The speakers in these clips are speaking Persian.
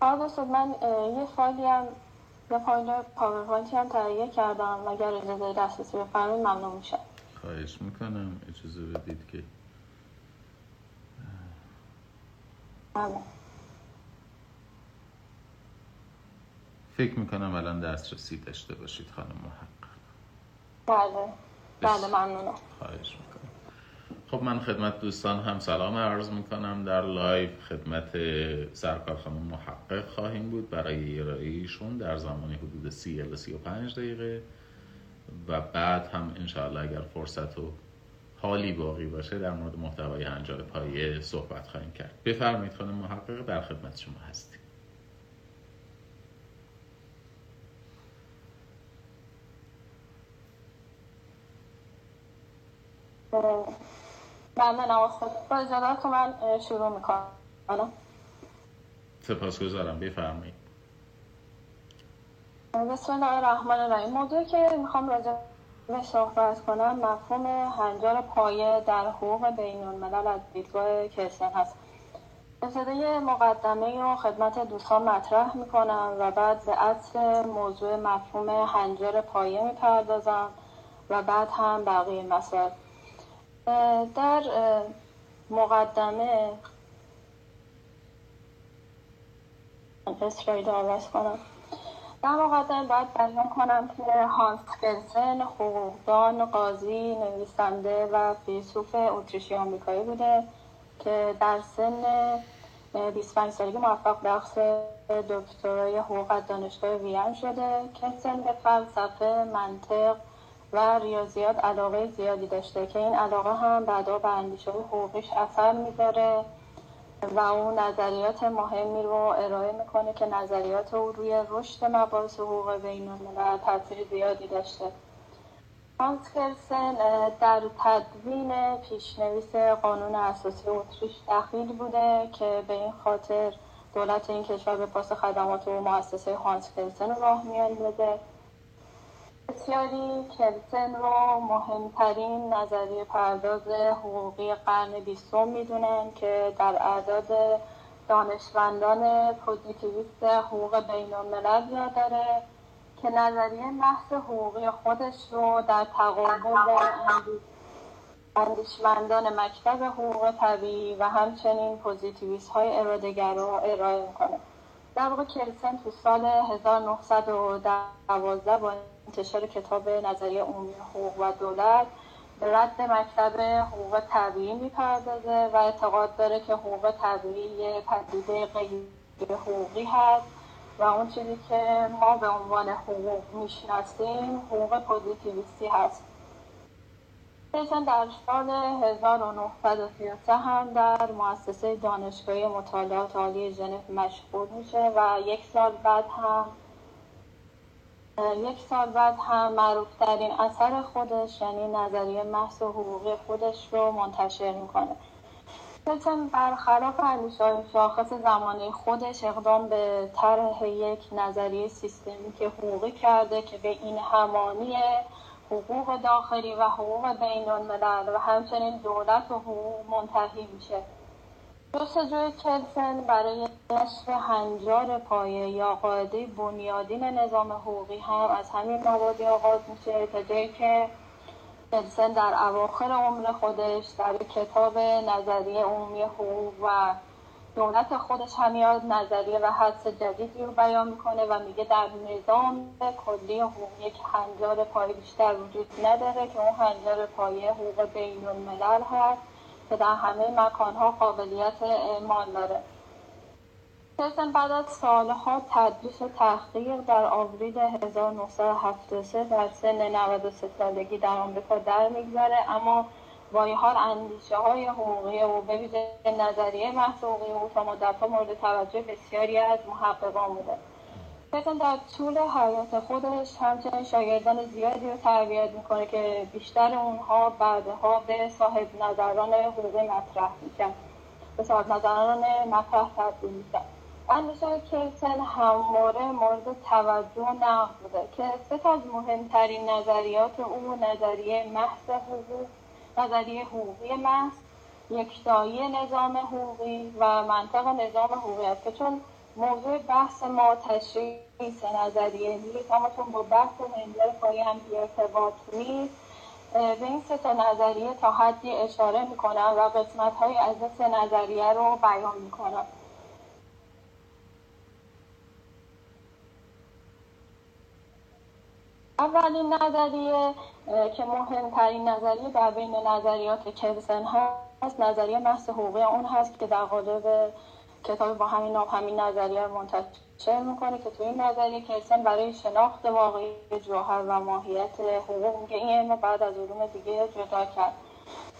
آقا من یه فایلی هم یه فایل پاورپوینتی هم تهیه کردم. و اگر اجازه دسترسی بفرمایید ممنون میشم. خواهش می‌کنم. اجازه بدید که بله. فکر می‌کنم الان دسترسی داشته باشید خانم محقق بله. بله ممنونم. خواهش می‌کنم. خب من خدمت دوستان هم سلام عرض می‌کنم. در live خدمت سرکار خانم محقق خواهیم بود. برای ارائهشون در زمان حدود سی الی سی و پنج دقیقه. و بعد هم انشاءالله اگر فرصت و حالی باقی باشه در مورد محتوای هنجار پایه صحبت خواهیم کرد. بفرمایید خانم محقق در خدمت شما هستیم. آقا خود. با اجازت من شروع می‌کنم. سپاس گذارم بفرمایید. بسم الله الرحمن الرحیم. موضوعی که می‌خوام راجع به صحبت کنم مفهوم هنجار پایه در حقوق بین الملل از دیدگاه کلسن هست. ابتدای مقدمه و خدمت دوستان مطرح می‌کنم و بعد به اصل موضوع مفهوم هنجار پایه می‌پردازم و بعد هم بقیه مسائل. در مقدمه اسرائیل آواز کنم. در مقدمه باید بیان کنم که هانس کلسن حقوقدان قاضی نویسنده و فیلسوف اتریشی آمریکایی بوده که در سن 25 سالگی موفق به دکترای حقوق دانشگاه وین شده کلسن به فلسفه منطق و ریاضیات علاقه زیادی داشته که این علاقه هم بعدا به اندیشه حقوقیش اثر می‌ذاره و اون نظریات مهمی رو ارائه می‌کنه که نظریات او روی رشد مباحث حقوق بین الملل تاثیر زیادی داشته. هانس کرسن در تدوین پیشنویس قانون اساسی اتریش دخیل بوده که به این خاطر دولت این کشور به پاس خدمات و مؤسسه هانس کرسن راه میاندازه. بسیاری کلسن رو مهمترین نظریه پرداز حقوقی قرن بیستم می‌دونن که در عداد دانشمندان پوزیتیویست حقوق بین الملل داره که نظریه محض حقوقی خودش رو در تقابل اندیشمندان مکتب حقوق طبیعی و همچنین پوزیتیویست های ارادگرا ارائه می‌کنه. در واقع کلسن تو سال 1912 با انتشار کتاب نظریه عمومی حقوق و دولت به رد مکتب حقوق طبیعی می‌پردازه و اعتقاد داره که حقوق طبیعی پدیده غیر حقوقی هست و اون چیزی که ما به عنوان حقوق می‌شناسیم حقوق پوزیتیویستی هست. پیشن در سال 1933 هم در مؤسسه دانشگاهی مطالعات عالی ژنو مشغول میشه و یک سال بعد هم یک سال بعد هم ترین اثر خودش یعنی نظریه محض حقوقی خودش رو منتشر می‌کنه. پلتن برخلاف اندیشه شاخص زمانه خودش اقدام به طرح یک نظریه سیستمی که حقوقی کرده که به این همانی حقوق داخلی و حقوق بین الملل و همچنین دولت و حقوق منتهی میشه. جستجوی کلسن برای نشر هنجار پایه یا قاعده بنیادین نظام حقوقی هم از همین موادی آغاز میشه تا جایی که کلسن در اواخر عمر خودش در کتاب نظریه عمومی حقوق و دولت خودش هم یاد نظریه و حدس جدیدی رو بیان می‌کنه و میگه در نظام کلی حقوق یک هنجار پایه بیشتر وجود نداره که اون هنجار پایه حقوق بین الملل هست که در همه مکانها قابلیت اعمال داره. پرسن بعد از سالها تدریس و تحقیق در آوریل 1973 در سن 93 سالگی در آمریکا در می‌گذاره اما با این حال اندیشه های حقوقی او به نظریه محض حقوقی او تا مدتها مورد توجه بسیاری از محققان بوده. مثلا در طول حیات خودش همچنین شاگردان زیادی رو تربیت می‌کنه که بیشتر اونها بعدها به صاحب نظران حقوقی مطرح میشن به صاحب نظران مطرح تبدیل میشن. اندیشه کلسن همواره مورد توجه نقد بوده که سه از مهمترین نظریات او نظریه محض حقوق نظریه حقوقی محض یکتایی نظام حقوقی و منطق نظام حقوقی است. که چون موضوع بحث ما تشریح سه نظریه نیست اما چون با بحث پایی هم ارتباط نیست به این سه تا نظریه تا حدی اشاره می‌کنم و قسمت های از سه نظریه رو بیان می‌کنم. اولین نظریه که مهمترین نظریه در بین نظریات کلسن هست نظریه محض حقوقی اون هست که در قالب کتاب با همین نام همین نظریه منتشر می‌کنه که تو این نظریه کلسن برای شناخت واقعی جوهر و ماهیت حقوق میگه. این علم بعد از علوم دیگه جدا کرد.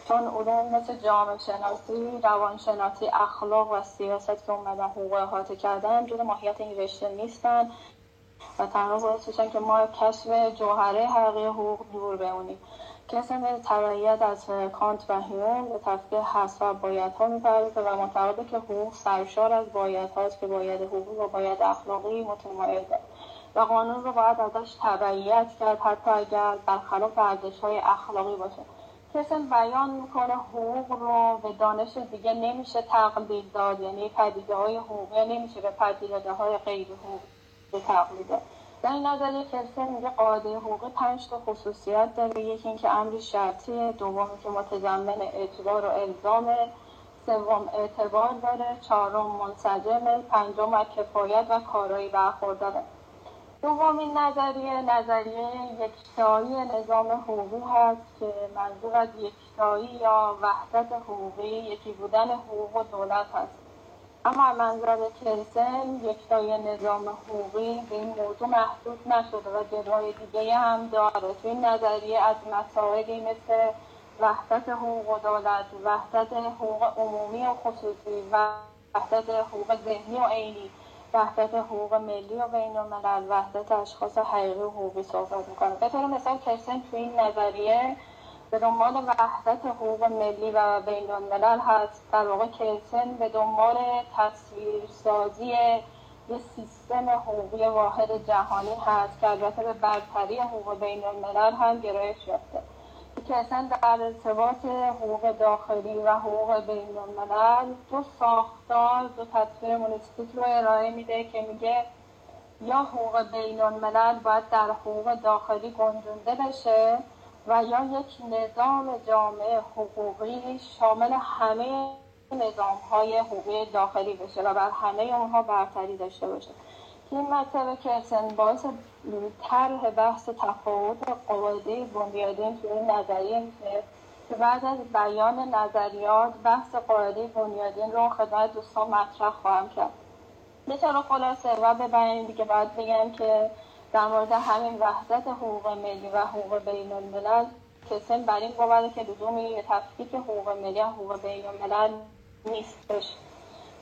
چون علوم مثل جامعه شناسی، روانشناسی، اخلاق و سیاست که اومدن حقوق احاطه کردن جدا ماهیت این رشته نیستن. و تنها باعث میشن که ما کشف جوهره حقیقی حقوق دور بمونیم. کسی به تبعیت از کانت و هیوم به تفکیه هست و باید ها می‌پردازه و معتقده که حقوق سرشار از باید هاست که باید حقوق و باید اخلاقی متمایزه و قانون رو باید ازش تبعیت کرد حتی اگر برخلاف ارزش های اخلاقی باشه. کسی بیان می‌کنه حقوق رو به دانش دیگه نمیشه تقلید داد یعنی پدیده های حقوقی نمیشه به پدیده های غیر حقوقی تقلید داد در این نظریه کلسن میگه قاعده حقوقی پنج تا خصوصیت داره. یکی اینکه امری شرطیه دومی که متضمن اعتبار و الزام سوم اعتبار داره چهارم منسجمه پنجم کفایت و کارایی برخورداره دومین نظریه نظریه یکتایی نظام حقوقی هست که منظور از یکتایی یا وحدت حقوقی یکی بودن حقوق و دولت هست. اما منظر کلسن یکتای نظام حقوقی به این موضوع محدود نشده و جلوهای دیگه هم داره. تو این نظریه از مسائلی مثل وحدت حقوق و دولت وحدت حقوق عمومی و خصوصی وحدت حقوق ذهنی و عینی وحدت حقوق ملی و بین الملل وحدت اشخاص حقیقی و حقوقی صحبت می‌کنه. به طور مثال کلسن تو این نظریه به دنبال وحدت حقوق ملی و بین الملل هست در واقع کلسن به دنبال تصویرسازی یه سیستم حقوقی واحد جهانی هست که البته به برتری حقوق بین الملل هم گرایش یافته. کلسن در ارتباط حقوق داخلی و حقوق بین الملل دو ساختار دو تصویر مونیستیک رو ارائه میده که میگه یا حقوق بین الملل باید در حقوق داخلی گنجونده بشه و یا یک نظام جامعه حقوقی شامل همه نظام های حقوقی داخلی بشه و بر همه اونها برتری داشته باشه. این مطلب که باعث طرح بحث تفاوت قاعده بنیادین توی این نظریه میشه که بعد از بیان نظریات بحث قاعده بنیادین رو خدمت دوستان مطرح خواهم کرد. به طور خلاصه و به دیگه باید بگم که در مورد همین وحدت حقوق ملی و حقوق بین الملل کسن بر این باوره که لزومی تفکیک حقوق ملی و حقوق بین الملل نیستش.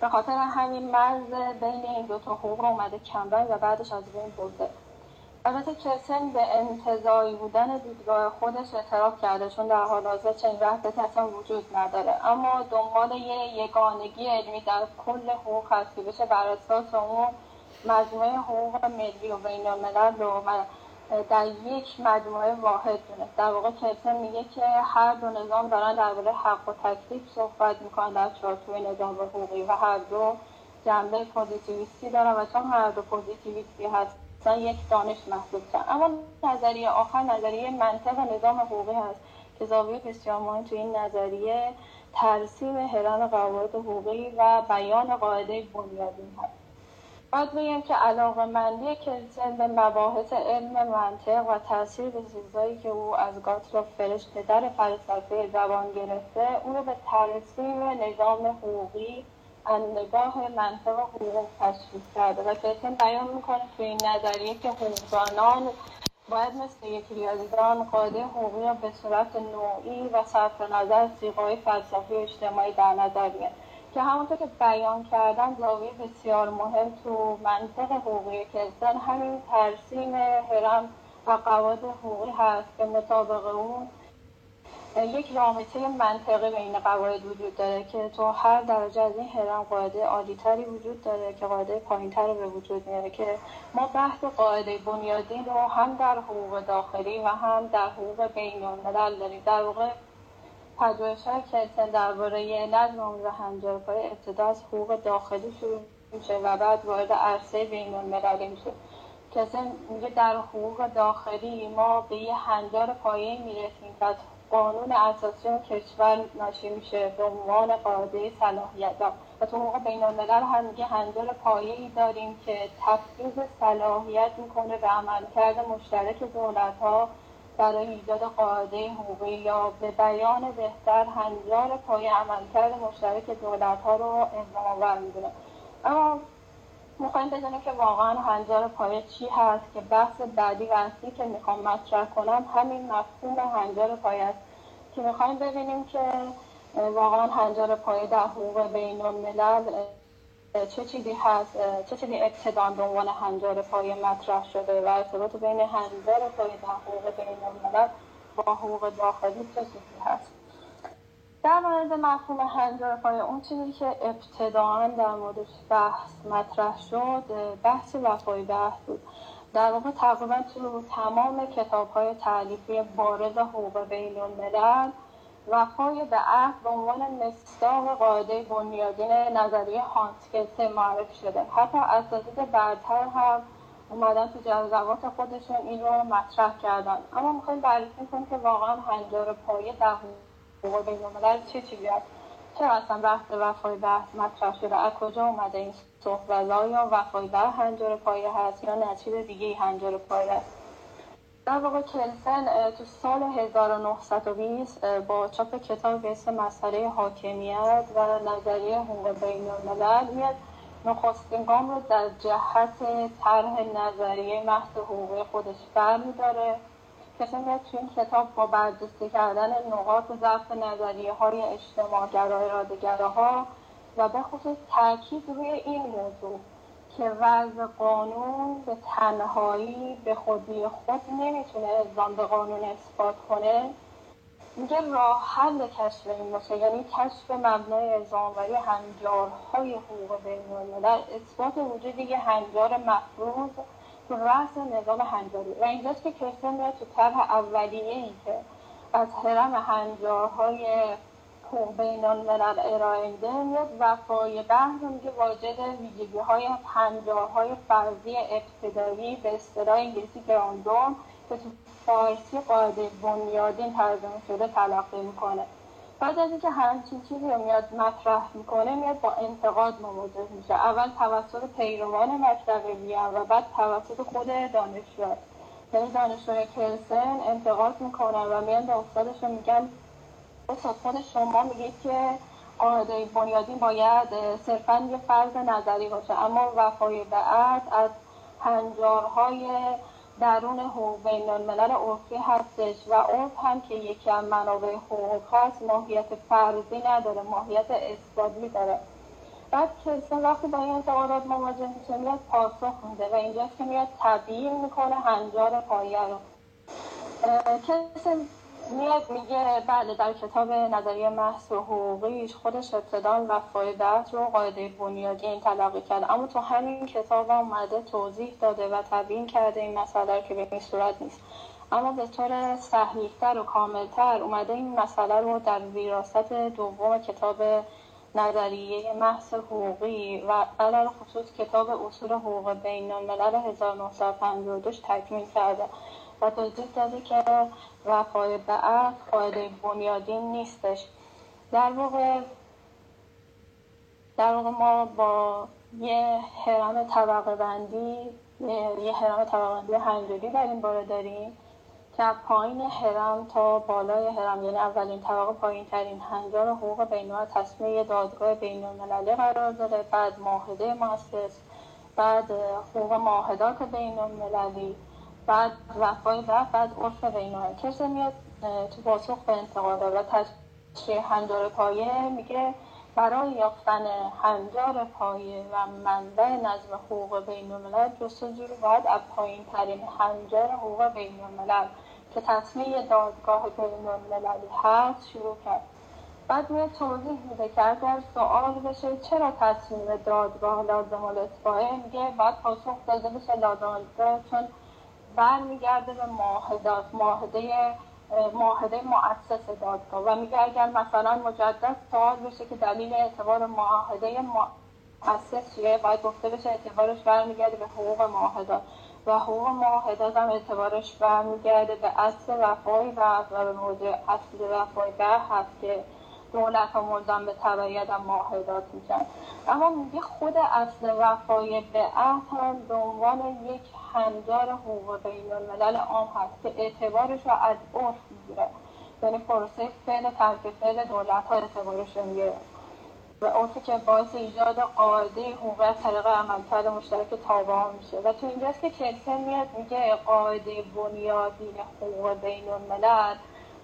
به خاطر همین مرز بین این دو تا حقوق رو اومده کمبر و بعدش از بین برده. البته کسن به انتظایی بودن دیدگاه خودش اعتراف کرده چون در حال حاضر چنین وحدتی اصلا وجود نداره. اما دنبال یه یگانگی علمی در کل حقوق هست که بشه بر اساس اون مجموعه حقوق ملی و بین الملل رو در یک مجموعه واحد دونست در واقع کلسن میگه که هر دو نظام دارن درباره حق و تکلیف صحبت می‌کنن در چارچوب نظام حقوقی و هر دو جنبه پوزیتیویستی دارن و چون هر دو پوزیتیویستی هستن یک دانش محسوب شدن اما نظریه آخر نظریه منطق نظام حقوقی هست که زاویه بسیار مهم تو این نظریه ترسیم هرم قواعد حقوقی و بیان قاعده بنیادین هست. باید بگم که علاقه مندی کلسن به مباحث علم منطق و تاثیر به که او از گاترا فرش پدر فلسفه زبان گرفته او رو به ترسیم نظام حقوقی از نگاه منطق حقوق تشریف کرده و کلسن بیان می‌کنه تو این نظریه که حقوقدانان باید مثل یک ریاضیدان قاعده حقوقی را به صورت نوعی و صرف نظر سیغای فلسفی اجتماعی در نظر که همونطور که بیان کردن زاویه بسیار مهم تو منطق حقوقی کلسن همین ترسیم هرم و قواعد حقوقی هست که مطابق اون یک رابطه منطقی بین قواعد وجود داره که تو هر درجه از این هرم قاعده عالیتری وجود داره که قاعده پایینتر به وجود میاره که ما بحث قاعده بنیادین رو هم در حقوق داخلی و هم در حقوق بین الملل داریم. در واقع پژوهش های کلتن درباره نظم و هنجارهای ابتدا از حقوق داخلی شروع میشه و بعد وارد عرصه بین المللی میشه. کسی میگه در حقوق داخلی ما به یه هنجار پایه می‌رسیم که قانون اساسی کشور ناشی میشه به عنوان قاعده صلاحیت و تو حقوق بین الملل هم میگه هنجار پایه ای داریم که تفریض صلاحیت می‌کنه به عملکرد مشترک دولت ها برای ایجاد قاعده حقوقی یا به بیان بهتر هنجار پایه عملکرد مشترک دولت ها رو اقدام می‌دونه. اما می‌خوایم بدونیم که واقعا هنجار پایه چی هست که بحث بعدی و اصلی که می‌خوام مطرح کنم همین مفهوم هنجار پایه است که می‌خوایم ببینیم که واقعا هنجار پایه در حقوق بین الملل چه چیزی هست چه چیزی ابتدا به عنوان هنجار پایه مطرح شده و ارتباط بین هنجار پایه در حقوق بین الملل با حقوق داخلی چه چیزی هست؟ در مورد مفهوم هنجار پایه اون چیزی که ابتداعا در موردش بحث مطرح شد بحث وفای بحث بود. در واقع تقریبا تو تمام کتاب های تعلیفی بارز حقوق بین الملل وفای به عهد به عنوان مستاق قاعده بنیادین نظریه هانس معرف شده. حتی اساتید بعدتر هم اومدن تو جلسات خودشون این رو مطرح کردن. اما می‌خوایم بررسی کنیم که واقعا هنجار پایه در حقوق بین الملل چه چیزی هست چرا اصلا بحث وفای بحث مطرح شده؟ از کجا اومده این صحبت یا وفای به هنجار پایه هست یا نچیز دیگه هنجار پایه هست در واقع کلسن تو سال 1920 با چاپ کتاب به اسم مسئله حاکمیت و نظریه حقوق بین الملل میاد نخستین گام رو در جهت طرح نظریه محض حقوقی خودش برمیداره کسی میاد تو این کتاب با بررسی کردن نقاط ضعف نظریه های اجتماع ها و به خصوص تاکید روی این موضوع. که وضع قانون به تنهایی به خودی خود نمی‌تونه الزام به قانون اثبات کنه. میگه راه حل کشف این باشه. یعنی کشف مبنای الزاموری هنجارهای حقوق بین الملل. اثبات وجود یه هنجار مفروض تو رأس نظام هنجاری. و اینجاست که کسی میاد تو طرح اولیه ای که از حرم هنجارهای بین الملل ارائه میده میاد وفای بحث میگه واجد ویژگی های های فرضی ابتدایی به اصطلاح انگلیسی گراندوم که تو فارسی قاعده بنیادین ترجمه شده تلقی می‌کنه. بعد از اینکه همچین چیزی رو میاد مطرح می‌کنه میاد با انتقاد مواجه میشه. اول توسط پیروان مکتب وین و بعد توسط خود دانشجو. یعنی دانشجوی کلسن انتقاد می‌کنن و میان به استادشون میگن خود شما میگید که قاعده بنیادی باید صرفا یه فرض نظری باشه. اما وفای به عهد از هنجارهای درون حقوق بین الملل عرفی هستش و عرف هم که یکی از منابع حقوق هست ماهیت فرضی نداره ماهیت اثباتی داره. بعد کلسن وقتی با این انتقادات مواجه میشه میاد پاسخ میده و اینجاست که میاد تبیین می‌کنه هنجار پایه رو. کلسن میاد میگه بله در کتاب نظریه محض و حقوقیش خودش ابتدا وفای بحث رو قاعده بنیادی این تلقی کرد. اما تو همین کتاب هم اومده توضیح داده و تبیین کرده این مسئله که به این صورت نیست. اما به طور صحیحتر و کاملتر اومده این مسئله رو در ویراست دوم کتاب نظریه محض حقوقی و علال خصوص کتاب اصول حقوق بین الملل 1952 تکمیل کرده. و توضیح داده که وفای به عهد قاعده بنیادین نیستش. در واقع در واقع ما با یه حرم طبقه بندی یه حرم طبقه بندی هنجاری در این باره داریم که پایین حرم تا بالای حرم یعنی اولین طبقه پایین ترین هنجار حقوق بین تصمیه دادگاه بین المللی قرار داره. بعد معاهده مؤسس بعد حقوق معاهدات بین المللی بعد وفای بعد بعد عرف بینوه کسی میاد تو پاسخ به انتقاد و تشریح هنجار پایه؟ میگه برای یافتن هنجار پایه و منبع نظم حقوق بین الملل جستجو رو باید از پایین ترین هنجار حقوق بین الملل که تصمیه دادگاه بین المللی هست شروع کرد. بعد میاد توضیح میده که اگر سوال بشه چرا تصمیم دادگاه لازم الاتباعه میگه باید پاسخ داده بشه لازم چون برمیگرده به معاهدات معاهده معاهده مؤسس دادگاه و میگه اگر مثلا مجدد سوال بشه که دلیل اعتبار معاهده مؤسس چیه باید گفته بشه اعتبارش برمیگرده به حقوق معاهدات و حقوق معاهدات هم اعتبارش برمیگرده به اصل وفایی و به موضوع اصل وفایی در هست که دولت ها ملزم به تبعیت هم معاهدات میشن اما میگه خود اصل وفای به عهد هم به عنوان یک هنجار حقوق بین الملل عام هست که اعتبارش رو از عرف می‌گیره. یعنی پروسه فعل ترک فعل دولت ها اعتبارش رو می‌گیره. و عرفی که باعث ایجاد قاعده حقوق از طریق عملکرد مشترک تابع میشه. و تو اینجاست که کلسن میاد میگه قاعده بنیادین حقوق بین الملل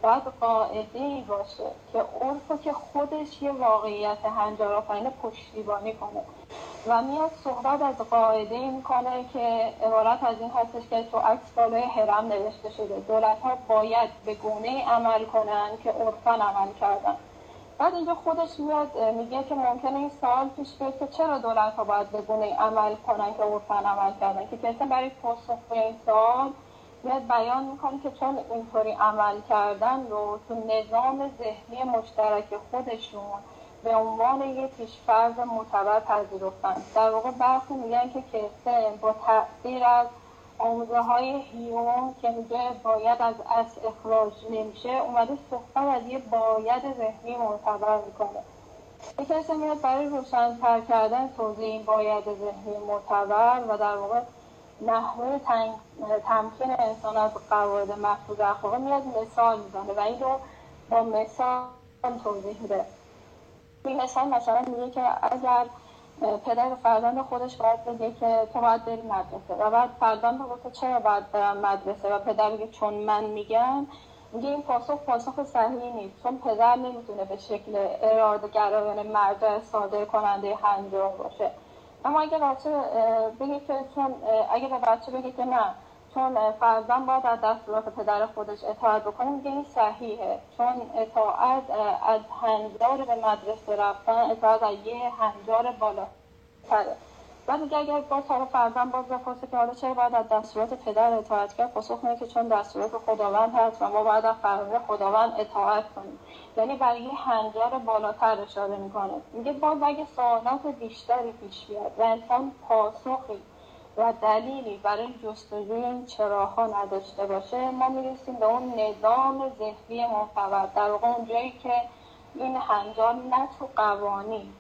باید قاعده ای باشه که عرف که خودش یه واقعیت هنجارآفرین پشتیبانی کنه. و میاد صحبت از قاعده ای می‌کنه که عبارت از این هستش که تو عکس بالای حرم نوشته شده. دولت ها باید به گونه عمل کنن که عرفا عمل کردن. بعد اینجا خودش میاد میگه که ممکنه این سوال پیش بیاد که چرا دولت ها باید به گونه عمل کنن که عرفا عمل کردن؟ که کسی برای پاسخ به این سوال میاد بیان می‌کنه که چون اینطوری عمل کردن رو تو نظام ذهنی مشترک خودشون به عنوان یه پیشفرض معتبر پذیرفتن. در واقع برخی میگن که کسه با تاثیر از آموزه های هیون که میگه باید از اصل اخراج نمیشه اومده صحبت از یه باید ذهنی معتبر می‌کنه. یک کسی میاد برای روشنتر کردن توضیح این باید ذهنی معتبر و در واقع نحوه تمکین انسان از قواعد محفوظ اخلاقی میاد مثال می‌زنه و این رو با مثال توضیح میده. این مثال مثلا میگه که اگر پدر فرزند خودش باید بگه که تو باید بری مدرسه و بعد فرزند رو چرا باید برم مدرسه؟ و پدر میگه چون من میگم. میگه این پاسخ پاسخ صحیحی نیست چون پدر نمی‌تونه به شکل اراده گرایانه مرجع صادر کننده هنجار باشه. اما اگه بچه بگه که چون اگه به بچه بگه که نه چون فرزن باید از دستورات پدر خودش اطاعت بکنه میگه این صحیحه. چون اطاعت از هنجار به مدرسه رفتن اطاعت از یه هنجار بالا تره بعد میگه اگر با طرف فرزن باز بپرسه که حالا چرا باید از دستورات پدر اطاعت کرد پاسخ میده که چون دستورات خداوند هست و ما باید از فرمان خداوند اطاعت کنیم. یعنی برای هنجار بالاتر اشاره می‌کنه. میگه باز اگه سوالات بیشتری پیش بیاد و انسان پاسخی و دلیلی برای جستجوی این چراها نداشته باشه ما می‌رسیم به اون نظام ذهنی منفورد در واقع اونجایی که این هنجار نه تو قوانین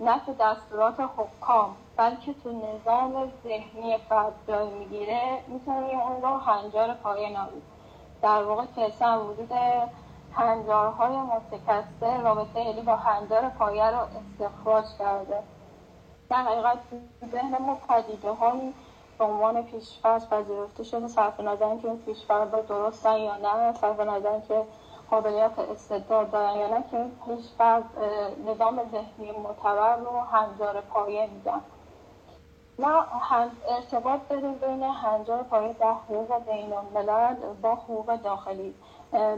نه تو دستورات حکام بلکه تو نظام ذهنی فرد جای می‌گیره می‌تونیم اون رو هنجار پایه نامید در واقع کسا وجود هنجارهای متکثر رابطه علی با هنجار پایه رو استخراج کرده. در حقیقت ذهن ما پدیده هایی به عنوان پیشفرض پذیرفته شده صرف نظر اینکه این پیشفرض درستن یا نه صرف نظر که قابلیت استدلال دارن یا نه که این پیشفرض نظام ذهنی معتبر رو هنجار پایه میدن. ما ارتباط داریم بین هنجار پایه در حقوق بین الملل با حقوق داخلی.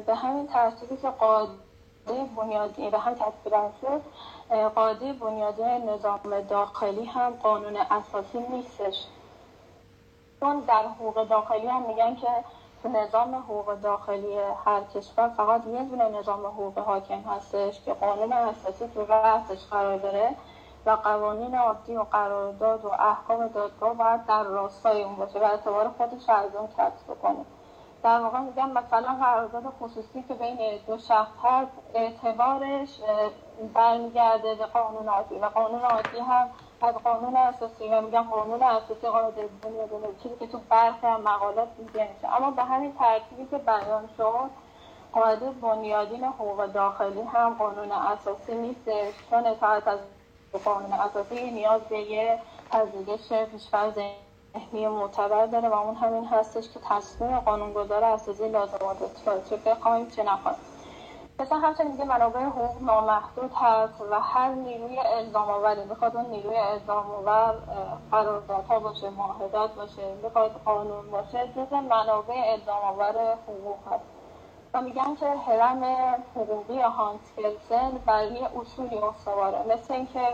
به همین ترتیبی که قاعده بنیادی به همین ترتیب شد قاعده بنیادی نظام داخلی هم قانون اساسی نیستش. چون در حقوق داخلی هم میگن که نظام حقوق داخلی هر کشور فقط یه دونه نظام حقوق حاکم هستش که قانون اساسی تو رأسش قرار داره و قوانین عادی و قرارداد و احکام دادگاه باید در راستای اون باشه و اعتبار خودش از اون کسب بکنه. در واقع میگم مثلا قرارداد خصوصی که بین دو شخص هست اعتبارش برمیگرده به قانون عادی و قانون عادی هم از قانون اساسی و میگم قانون اساسی قاعده بنیادین چیزی که تو برخی هم مقالات دیده میشه. اما به همین ترتیبی که بیان شد قاعده بنیادین حقوق داخلی هم قانون اساسی نیست چون اطاعت از قانون اساسی نیاز به یه پذیرش پیشفرض ذهنی معتبر داره و اون همین هستش که تصمیم قانونگذار اساسی لازمات چه بخوایم چه نخواهیم مثلا همچنین میگه منابع حقوق نامحدود هست و هر نیروی الزام آوری بخواد اون نیروی الزام آور قراردادها باشه معاهدات باشه بخواد قانون باشه جز منابع الزام آور حقوق هست. و میگن که هرم حقوقی هانس کلسن برای اصولی استواره مثل اینکه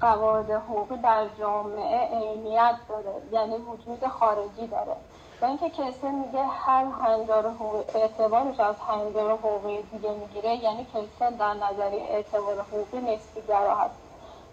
قواعد حقوقی در جامعه عینیت داره یعنی وجود خارجی داره. و اینکه کلسن میگه هر هنجار اعتبارش از هنجار حقوقی دیگه می‌گیره یعنی کلسن در نظری اعتبار حقوقی نسبی گرا هست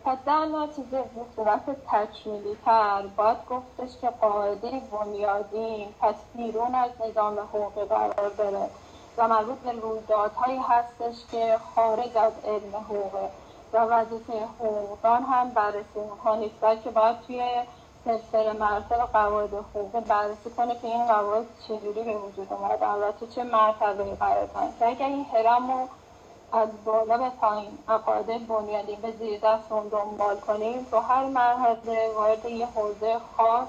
پس در نتیجه به صورت تکمیلی تر باید گفتش که قاعده بنیادی پس بیرون از نظام حقوقی قرار داره و مربوط به رویدادهایی هستش که خارج از علم حقوقه. و وظیفه حقوقدان هم بررسی می‌کنید بلکه باید توی سلسله مراتب قواعد حقوقی بررسی کنه که این قواعد چجوری به وجود اومد البته چه مرتبه قرار کنه که اگر این هرم رو از بالا به پایین عقاید بنیادی به زیر دست اون دنبال کنیم تو هر مرحله وارد یه حوزه خاص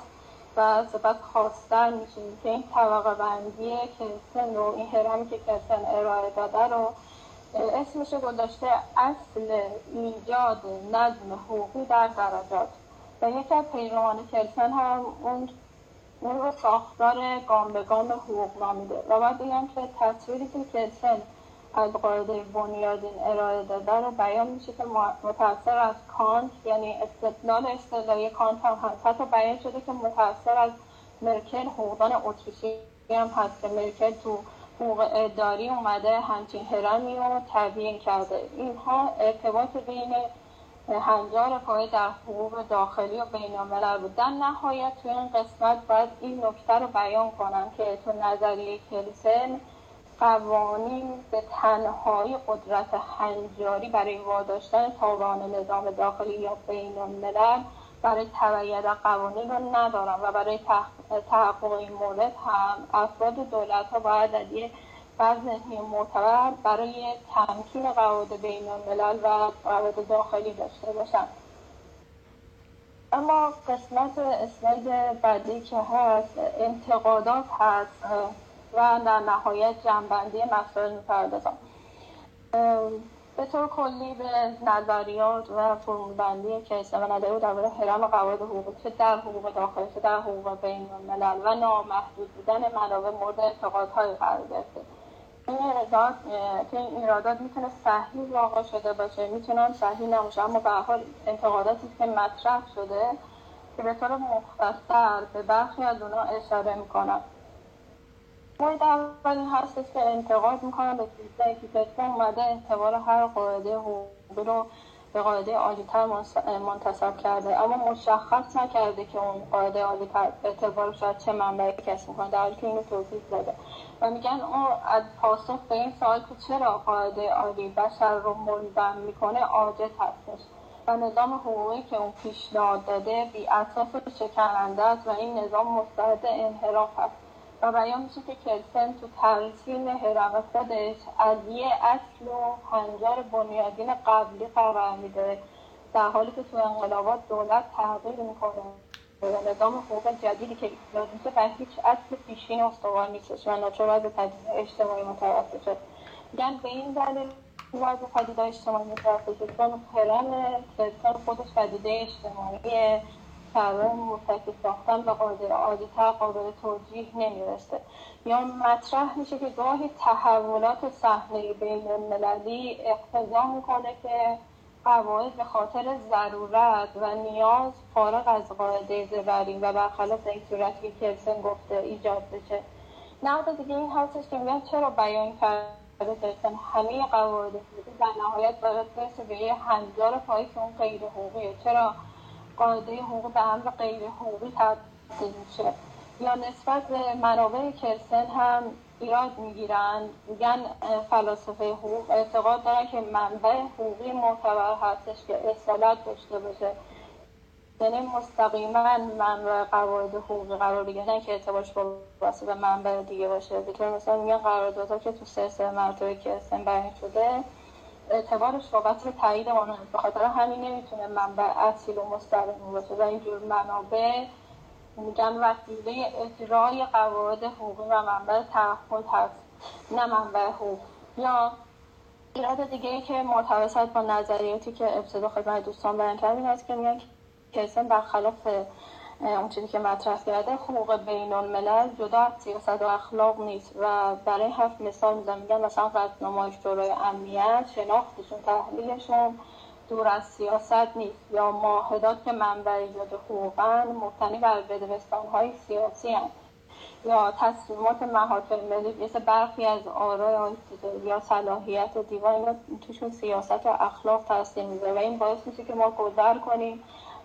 و سپس خواستن میشیم. که این طبقه بندی کلسن رو این هرمی که کلسن ارائه داده رو اسمش گذاشته اصل ایجاد نظم حقوقی در درجات. و یکی از پیروان کلسن هم اون اون رو ساختار گام به گام حقوق نامیده و باید بگم که تصویری که کلسن از قاعده بنیادین ارائه داده رو بیان میشه که متأثر از کانت یعنی استدلال اصطلاحی کانت هم هست. حتی بیان شده که متأثر از مرکل حقوقدان اتریشی هم هست که مرکل تو حقوق اداری اومده همچین هرمی رو تبیین کرده. اینها ارتباط بین هنجار پای در حقوق داخلی و بین بود. در نهایت تو این قسمت باید این نکته رو بیان کنم که تو نظریه کلیسن قوانین به تنهایی قدرت هنجاری برای واداشتن تابان نظام داخلی یا بین الملل برای تبعیت قوانین رو ندارم و برای تحقق این مورد هم افراد دولت ها باید از یه ذهنی معتبر برای تمکین قواعد بین الملل و قواعد داخلی داشته باشن اما قسمت اسلاید بعدی که هست انتقادات هست و در نهایت جنبندی مسائل می‌پردازم به طور کلی به نظریات و فرمولبندی کیسه و نظریات درباره حرم قواعد حقوقی چه در حقوق داخلی چه در حقوق بین الملل و نامحدود بودن منابع مورد انتقادهای قرار گرفته. این ایرادات که این ایرادات می‌تونه صحیح واقع شده باشه می‌تونن صحیح نباشه. اما به حال انتقاداتی که مطرح شده که به طور مختصر به برخی از اونا اشاره می‌کنم مورد اول این هستش که انتقاد می‌کنم به چیزایی که کسی اومده اعتبار هر قاعده حقوقی رو به قاعده عالیتر منتصب کرده. اما مشخص نکرده که اون قاعده عالیتر اعتبارش از چه منبعی کسب می‌کنه. در حالی که اینو توضیح داده. و میگن اون از پاسخ به این سوال که چرا قاعده عالی بشر رو ملزم می‌کنه عاجز هستش و نظام حقوقی که اون پیشنهاد داده بی اساس شکننده است و این نظام مستعد انحراف هست و بیان میشه که کلسن تو ترسیم هرم خودش از یه اصل و هنجار بنیادین قبلی قرار میده در حالی که تو انقلابات دولت تغییر می‌کنه. و نظام حقوق جدیدی که ایجاد میشه بر هیچ اصل پیشین استوار نیستش و ناچار وضع پدیده اجتماعی متوسط شد. میگن به این دلیل وضع پدیده اجتماعی متوسط شد. چون هرم کلسن خودش پدیده اجتماعی برای متکی ساختن به قاعده عادیتر قابل توجیه نمی‌رسه. یا مطرح میشه که گاهی تحولات صحنه بین المللی اقتضا می‌کنه که قواعد به خاطر ضرورت و نیاز فارغ از قاعده زبری و برخلاف این صورتی که کلسن گفته ایجاد بشه. نقد دیگه این هستش که میگن چرا بیان کرده کلسن؟ همه قواعد در نهایت باید برسه به یه هنجار پایی که اون غیر حقوقیه. چرا؟ قاعده حقوق به امر غیر حقوقی تبدیل میشه. یا نسبت به منابع کلسن هم ایراد می‌گیرن. میگن فلاسفه حقوق اعتقاد دارن که منبع حقوقی معتبر هستش که اصالت داشته باشه. یعنی مستقیما منبع قواعد حقوقی قرار بگیرن که اعتبارش با به منبع دیگه باشه. به مثلا میگن قراردادها که تو سه مرتبه که اسم بیان شده اعتبارش وابسته به تایید قانون به خاطر همین نمی‌تونه منبع اصیل و مستقیم باشه. و اینجور منابع میگن وسیله اجرای قواعد حقوقی و منبع تعهد هست نه منبع حقوق. یا ایراد دیگه ای که مرتبط با نظریاتی که ابتدا خدمت دوستان بیان کردیم هست که میگن کسان برخلاف اون چیزی که مطرح کرده حقوق بین الملل جدا از سیاست و اخلاق نیست و برای هفت مثال میزن میگن مثلا قطعنامای شورای امنیت شناختشون تحلیلشون دور از سیاست نیست یا معاهدات که منبع ایجاد حقوقن مبتنی بر بدبستان های سیاسی هست یا تصمیمات محافل ملی مثل برخی از آرای یا صلاحیت دیوان توشون سیاست و اخلاق تاثیر می‌ذاره و این باعث میشه که ما گذر کنیم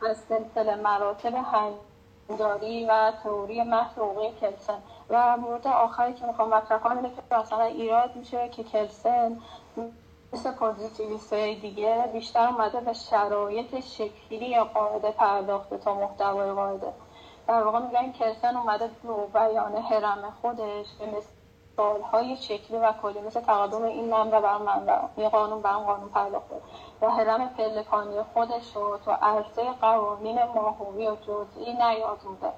از سلسله مراتب هنجاری و تئوری محض حقوقی کلسن. و مورد آخری که می‌خوام مطرح کنم اینه که مثلا ایراد میشه که کلسن مثل پوزیتیویست دیگه بیشتر اومده به شرایط شکلی قاعده پرداخته تا محتوای قاعده. در واقع میگن کلسن اومده دو بیان حرم خودش به مثالهای شکلی و کلی مثل تقادم این منبع بر منبع یه قانون بر قانون پرداخته. و حرم پلکانی خودش رو تو عرصه قوانین ماهوی و جزئی نیازموده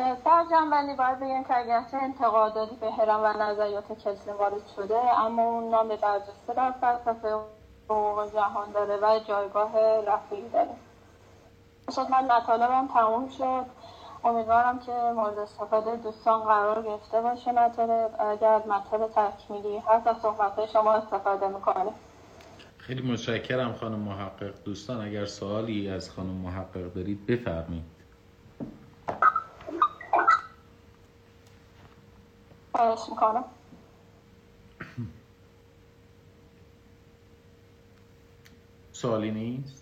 در جنبندی باید بگم که اگرچه انتقاداتی به هرم و نظریات کلسن وارد شده اما اون نام برجسته در فلسفه حقوق جهان داره و جایگاه رفیعی داره. شد من مطالبم تموم شد. امیدوارم که مورد استفاده دوستان قرار گرفته باشه مطالب. اگر مطالب تکمیلی هست از صحبت شما استفاده می‌کنه خیلی متشکرم خانم محقق. دوستان اگر سوالی از خانم محقق دارید بفرمایید. خواهش می‌کنم سوالی نیست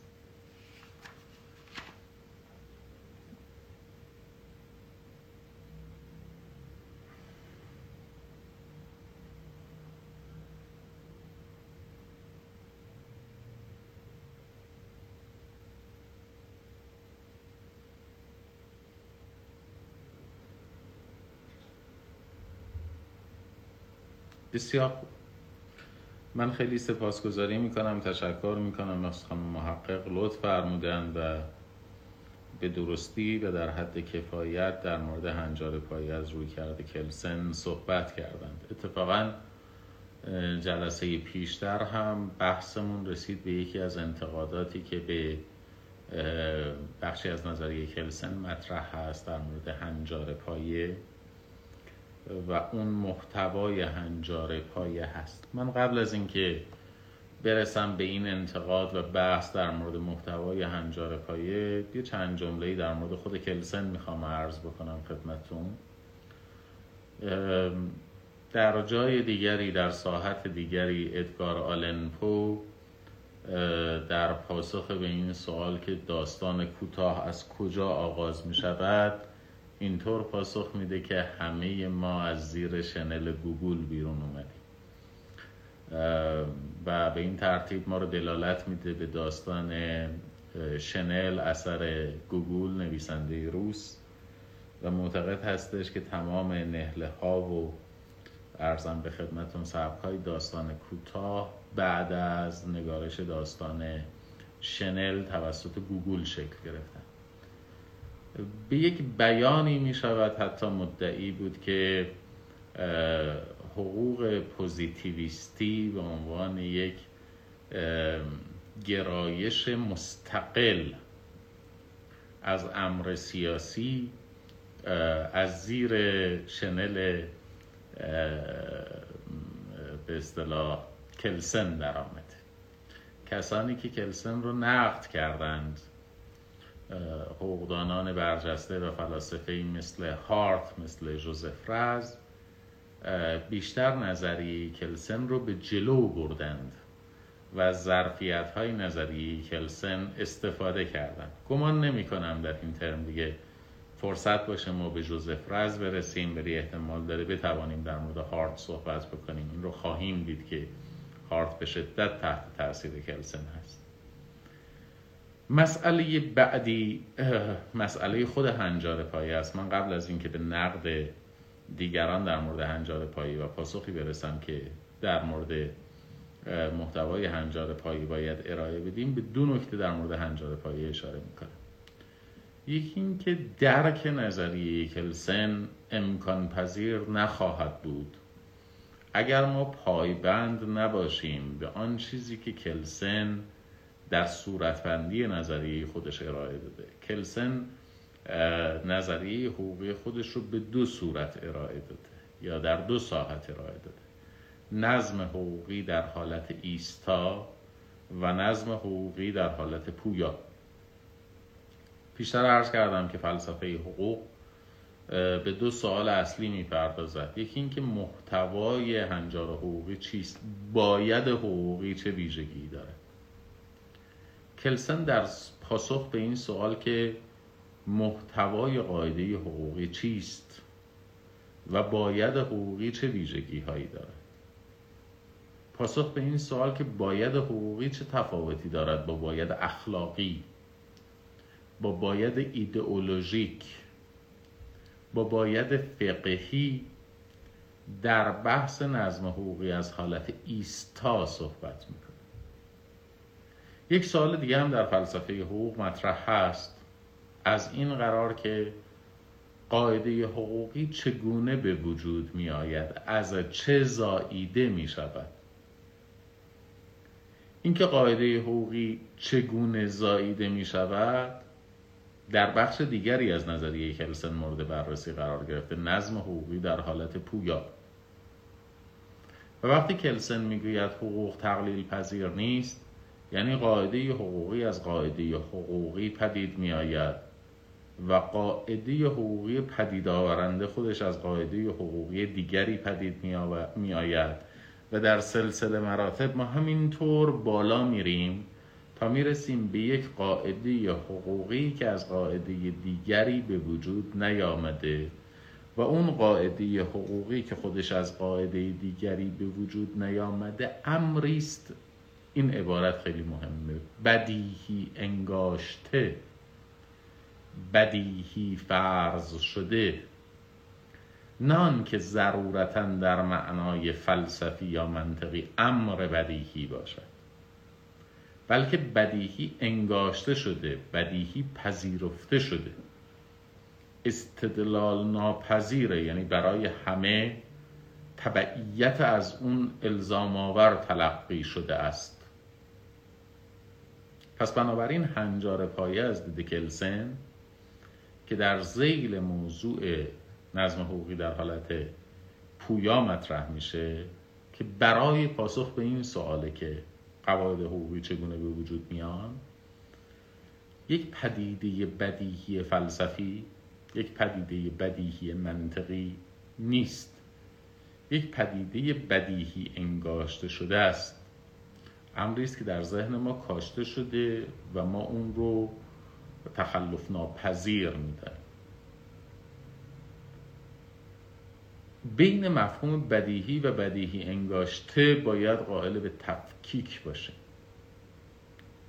بسیار خوب. من خیلی سپاسگزاری می‌کنم تشکر می‌کنم از خانم محقق. لطف فرمودن و به درستی و در حد کفایت در مورد هنجار پایی از روی کرده کلسن صحبت کردند. اتفاقا جلسه پیشتر هم بحثمون رسید به یکی از انتقاداتی که به بخشی از نظریه کلسن مطرح هست در مورد هنجار پایه و اون محتوای هنجار پایه هست. من قبل از اینکه برسم به این انتقاد و بحث در مورد محتوای هنجار پایه یه چند جمله در مورد خود کلسن می‌خوام عرض بکنم خدمتون در جای دیگری در ساحت دیگری ادگار آلنپو در پاسخ به این سوال که داستان کوتاه از کجا آغاز می شود اینطور پاسخ میده که همه ما از زیر شنل گوگول بیرون اومدیم. و به این ترتیب ما رو دلالت میده به داستان شنل اثر گوگول نویسنده روس. و معتقد هستش که تمام نحله ها و عرضم به خدمتون سبک های داستان کوتاه بعد از نگارش داستان شنل توسط گوگول شکل گرفتن. به یک بیانی می شود حتی مدعی بود که حقوق پوزیتیویستی به عنوان یک گرایش مستقل از امر سیاسی از زیر شنل به اصطلاح کلسن درآمد کسانی که کلسن رو نقد کردند حقوقدانان برجسته و فلاسفه مثل هارت مثل جوزف رز بیشتر نظریه کلسن رو به جلو بردند و ظرفیت های نظریه کلسن استفاده کردند. گمان نمی کنم در این ترم دیگه فرصت باشه ما به جوزف رز برسیم بری احتمال داره بتوانیم در مورد هارت صحبت بکنیم. این رو خواهیم دید که هارت به شدت تحت تاثیر کلسن هست. مسئله بعدی مسئله خود هنجار پایی است. من قبل از اینکه به نقد دیگران در مورد هنجار پایی و پاسخی برسم که در مورد محتوای هنجار پایی باید ارائه بدیم به دو نکته در مورد هنجار پایی اشاره می‌کنم. یکی اینکه درک نظریه کلسن امکان پذیر نخواهد بود. اگر ما پایبند نباشیم به آن چیزی که کلسن در صورتبندی نظریه خودش ارائه داده. کلسن نظریه حقوقی خودش رو به دو صورت ارائه داده یا در دو ساحت ارائه داده. نظم حقوقی در حالت ایستا و نظم حقوقی در حالت پویا. پیشتر عرض کردم که فلسفه حقوق به دو سوال اصلی می‌پردازد. یکی اینکه محتوای هنجار حقوقی چیست؟ باید حقوقی چه ویژگی داره کلسن در پاسخ به این سوال که محتوای قاعده حقوقی چیست و باید حقوقی چه ویژگی هایی داره پاسخ به این سوال که باید حقوقی چه تفاوتی دارد با باید اخلاقی با باید ایدئولوژیک با باید فقهی در بحث نظم حقوقی از حالت ایستا صحبت می‌کنه یک سوال دیگه هم در فلسفه حقوق مطرح هست. از این قرار که قاعده حقوقی چگونه به وجود می آید؟ از چه زاییده می شود؟ اینکه قاعده حقوقی چگونه زاییده می شود در بخش دیگری از نظریه کلسن مورد بررسی قرار گرفته نظم حقوقی در حالت پویا. و وقتی کلسن می‌گوید حقوق تقلیل پذیر نیست یعنی قاعده حقوقی از قاعده حقوقی پدید می آید و قاعده حقوقی پدید آورنده خودش از قاعده حقوقی دیگری پدید می آید و در سلسله مراتب ما همینطور بالا میریم تا می‌رسیم به یک قاعده حقوقی که از قاعده دیگری به وجود نیامده و اون قاعده حقوقی که خودش از قاعده دیگری به وجود نیامده امریست این عبارت خیلی مهمه. بدیهی انگاشته بدیهی فرض شده. نان که ضرورتا در معنای فلسفی یا منطقی امر بدیهی باشد بلکه بدیهی انگاشته شده بدیهی پذیرفته شده. استدلال ناپذیره یعنی برای همه تبعیت از اون الزام آور تلقی شده است. پس بنابراین هنجار پایه از دید کلسن که در زیل موضوع نظم حقوقی در حالت پویا مطرح میشه که برای پاسخ به این سواله که قواعد حقوقی چگونه به وجود میان یک پدیده بدیهی فلسفی یک پدیده بدیهی منطقی نیست. یک پدیده بدیهی انگاشته شده است. امری است که در ذهن ما کاشته شده و ما اون رو تخلف ناپذیر میداریم بین مفهوم بدیهی و بدیهی انگاشته باید قائل به تفکیک باشه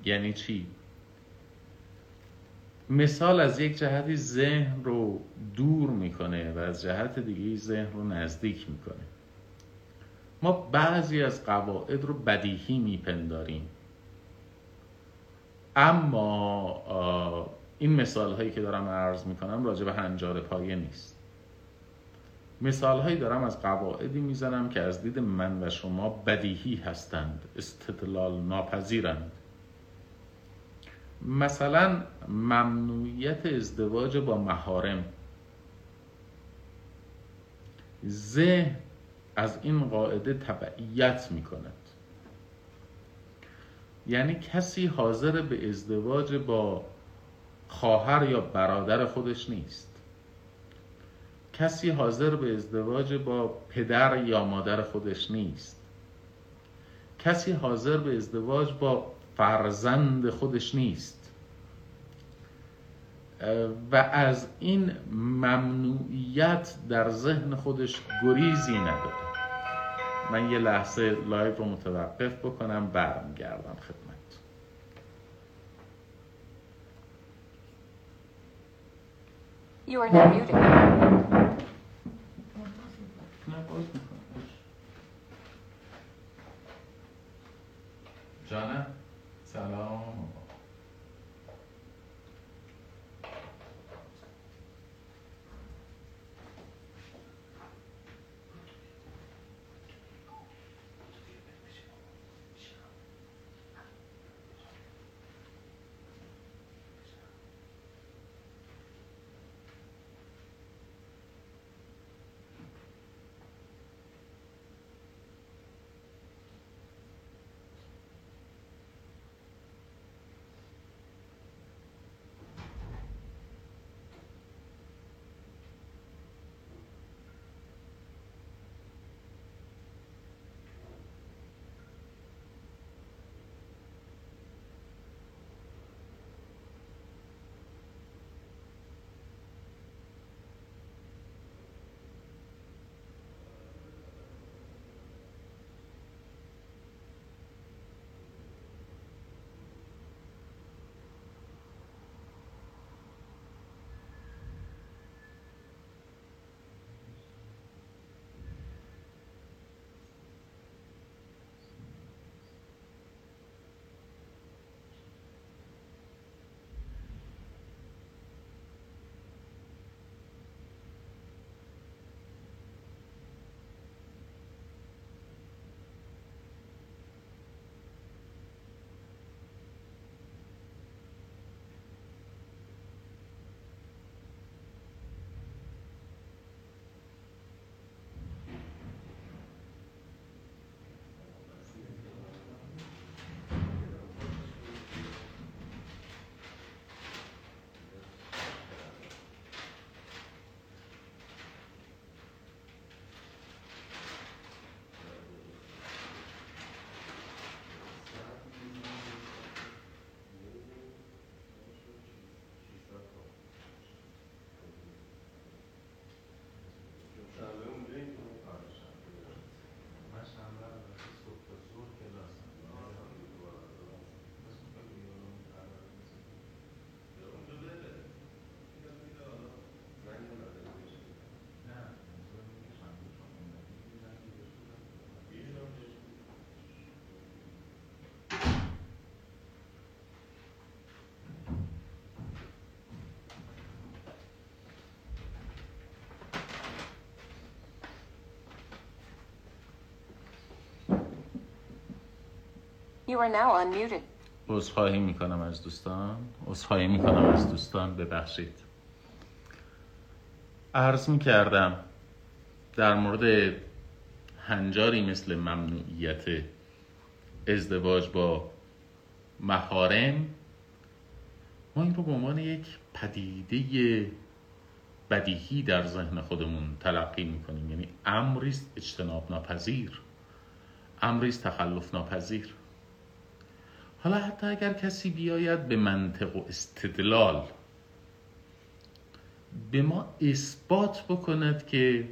یعنی چی؟ مثال از یک جهتی ذهن رو دور می‌کنه و از جهت دیگه ذهن رو نزدیک می‌کنه. ما بعضی از قواعد رو بدیهی میپنداریم. اما این مثال هایی که دارم عرض می‌کنم راجع به هنجار پایه نیست. مثال هایی دارم از قواعدی می‌زنم که از دید من و شما بدیهی هستند استدلال ناپذیرند. مثلا ممنوعیت ازدواج با محارم. ذهن از این قاعده تبعیت می کند یعنی کسی حاضر به ازدواج با خواهر یا برادر خودش نیست. کسی حاضر به ازدواج با پدر یا مادر خودش نیست. کسی حاضر به ازدواج با فرزند خودش نیست. و از این ممنوعیت در ذهن خودش گریزی نداره. من یه لحظه لایو رو متوقف بکنم برمیگردم خدمت You are now muted. You are. عذرخواهی می‌کنم از دوستان. عذرخواهی می‌کنم از دوستان. ببخشید. عرض می‌کردم در مورد هنجاری مثل ممنوعیت ازدواج با محارم ما این رو به عنوان یک پدیده بدیهی در ذهن خودمون تلقی می‌کنیم. یعنی امری است اجتناب ناپذیر امری است تخلف ناپذیر حالا حتی اگر کسی بیاید به منطق و استدلال به ما اثبات بکند که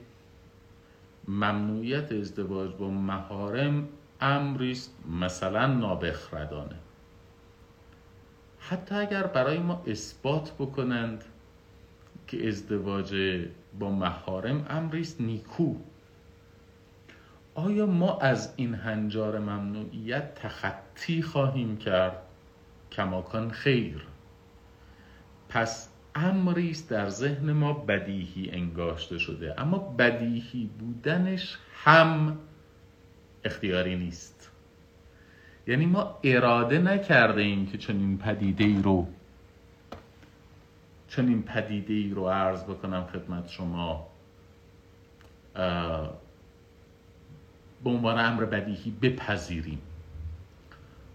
ممنوعیت ازدواج با محارم امری است مثلا نابخردانه حتی اگر برای ما اثبات بکنند که ازدواج با محارم امری است نیکو. آیا ما از این هنجار ممنوعیت تخطی خواهیم کرد؟ کماکان خیر. پس امری است در ذهن ما بدیهی انگاشته شده اما بدیهی بودنش هم اختیاری نیست. یعنی ما اراده نکرده ایم که چنین پدیده ای رو چنین پدیده ای رو عرض بکنم خدمت شما. به عنوان امر بدیهی بپذیریم.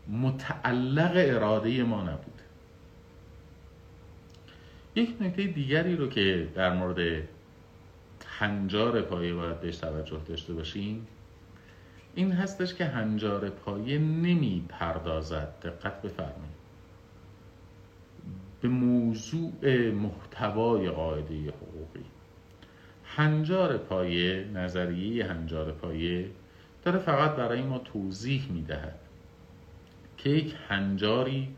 متعلق اراده ما نبود. یک نکته دیگری رو که در مورد هنجار پایه باید بهش توجه داشته باشیم این هستش که هنجار پایه نمی پردازد دقت بفرمایید. به موضوع محتوای قاعده حقوقی. هنجار پایه نظریه هنجار پایه داره فقط برای ما توضیح می‌دهد که یک هنجاری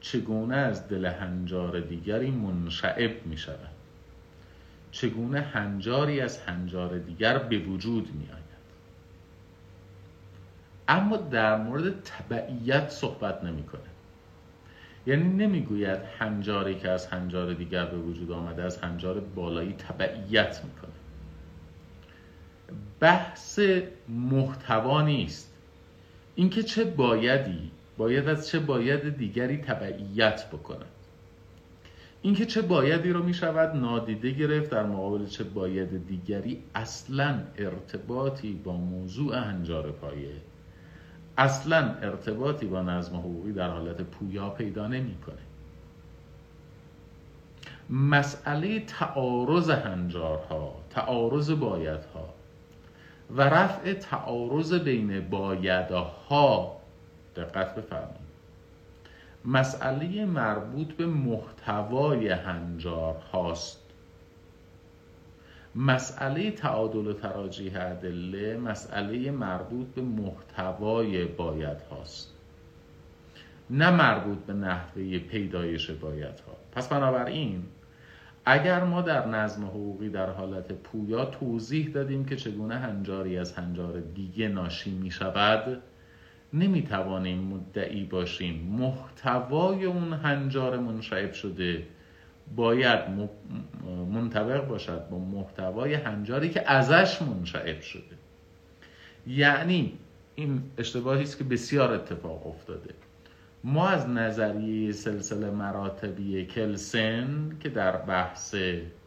چگونه از دل هنجار دیگری منشعب می شود چگونه هنجاری از هنجار دیگر به وجود می آید اما در مورد تبعیت صحبت نمی‌کنه یعنی نمی‌گوید هنجاری که از هنجار دیگر به وجود آمده از هنجار بالایی تبعیت می‌کنه بحث محتوا نیست. اینکه چه بایدی باید از چه باید دیگری تبعیت بکنه اینکه چه بایدی رو می شود نادیده گرفت در مقابل چه باید دیگری اصلا ارتباطی با موضوع هنجار پایه. اصلا ارتباطی با نظم حقوقی در حالت پویا پیدا نمی‌کنه. مسئله تعارض هنجارها تعارض بایدها و رفع تعارض بین بایدها. دقت بفرمایید. مسئله مربوط به محتوای هنجار هاست. مسئله تعادل و تراجیح ادله مسئله مربوط به محتوای باید هاست. نه مربوط به نحوه پیدایش باید ها پس بنابراین اگر ما در نظم حقوقی در حالت پویا توضیح دادیم که چگونه هنجاری از هنجار دیگه ناشی می شود نمی توانیم مدعی باشیم محتوای اون هنجار منشعب شده باید منطبق باشد با محتوای هنجاری که ازش منشعب شده. یعنی این اشتباهی است که بسیار اتفاق افتاده. ما از نظریه سلسله مراتبی کلسن که در بحث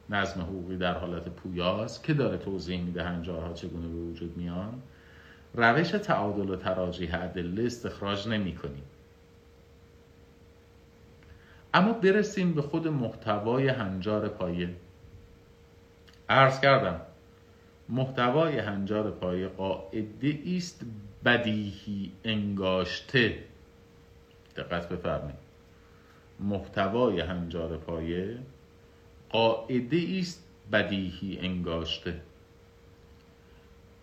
نظم حقوقی در حالت پویاست که داره توضیح میده هنجارها چگونه به وجود میان روش تعادل و تراجیح ادله استخراج نمی کنیم. اما برسیم به خود محتوای هنجار پایه. عرض کردم محتوای هنجار پایه قاعده است بدیهی انگاشته. دقت بفرمایید. محتوای هنجار پایه قاعده است بدیهی انگاشته.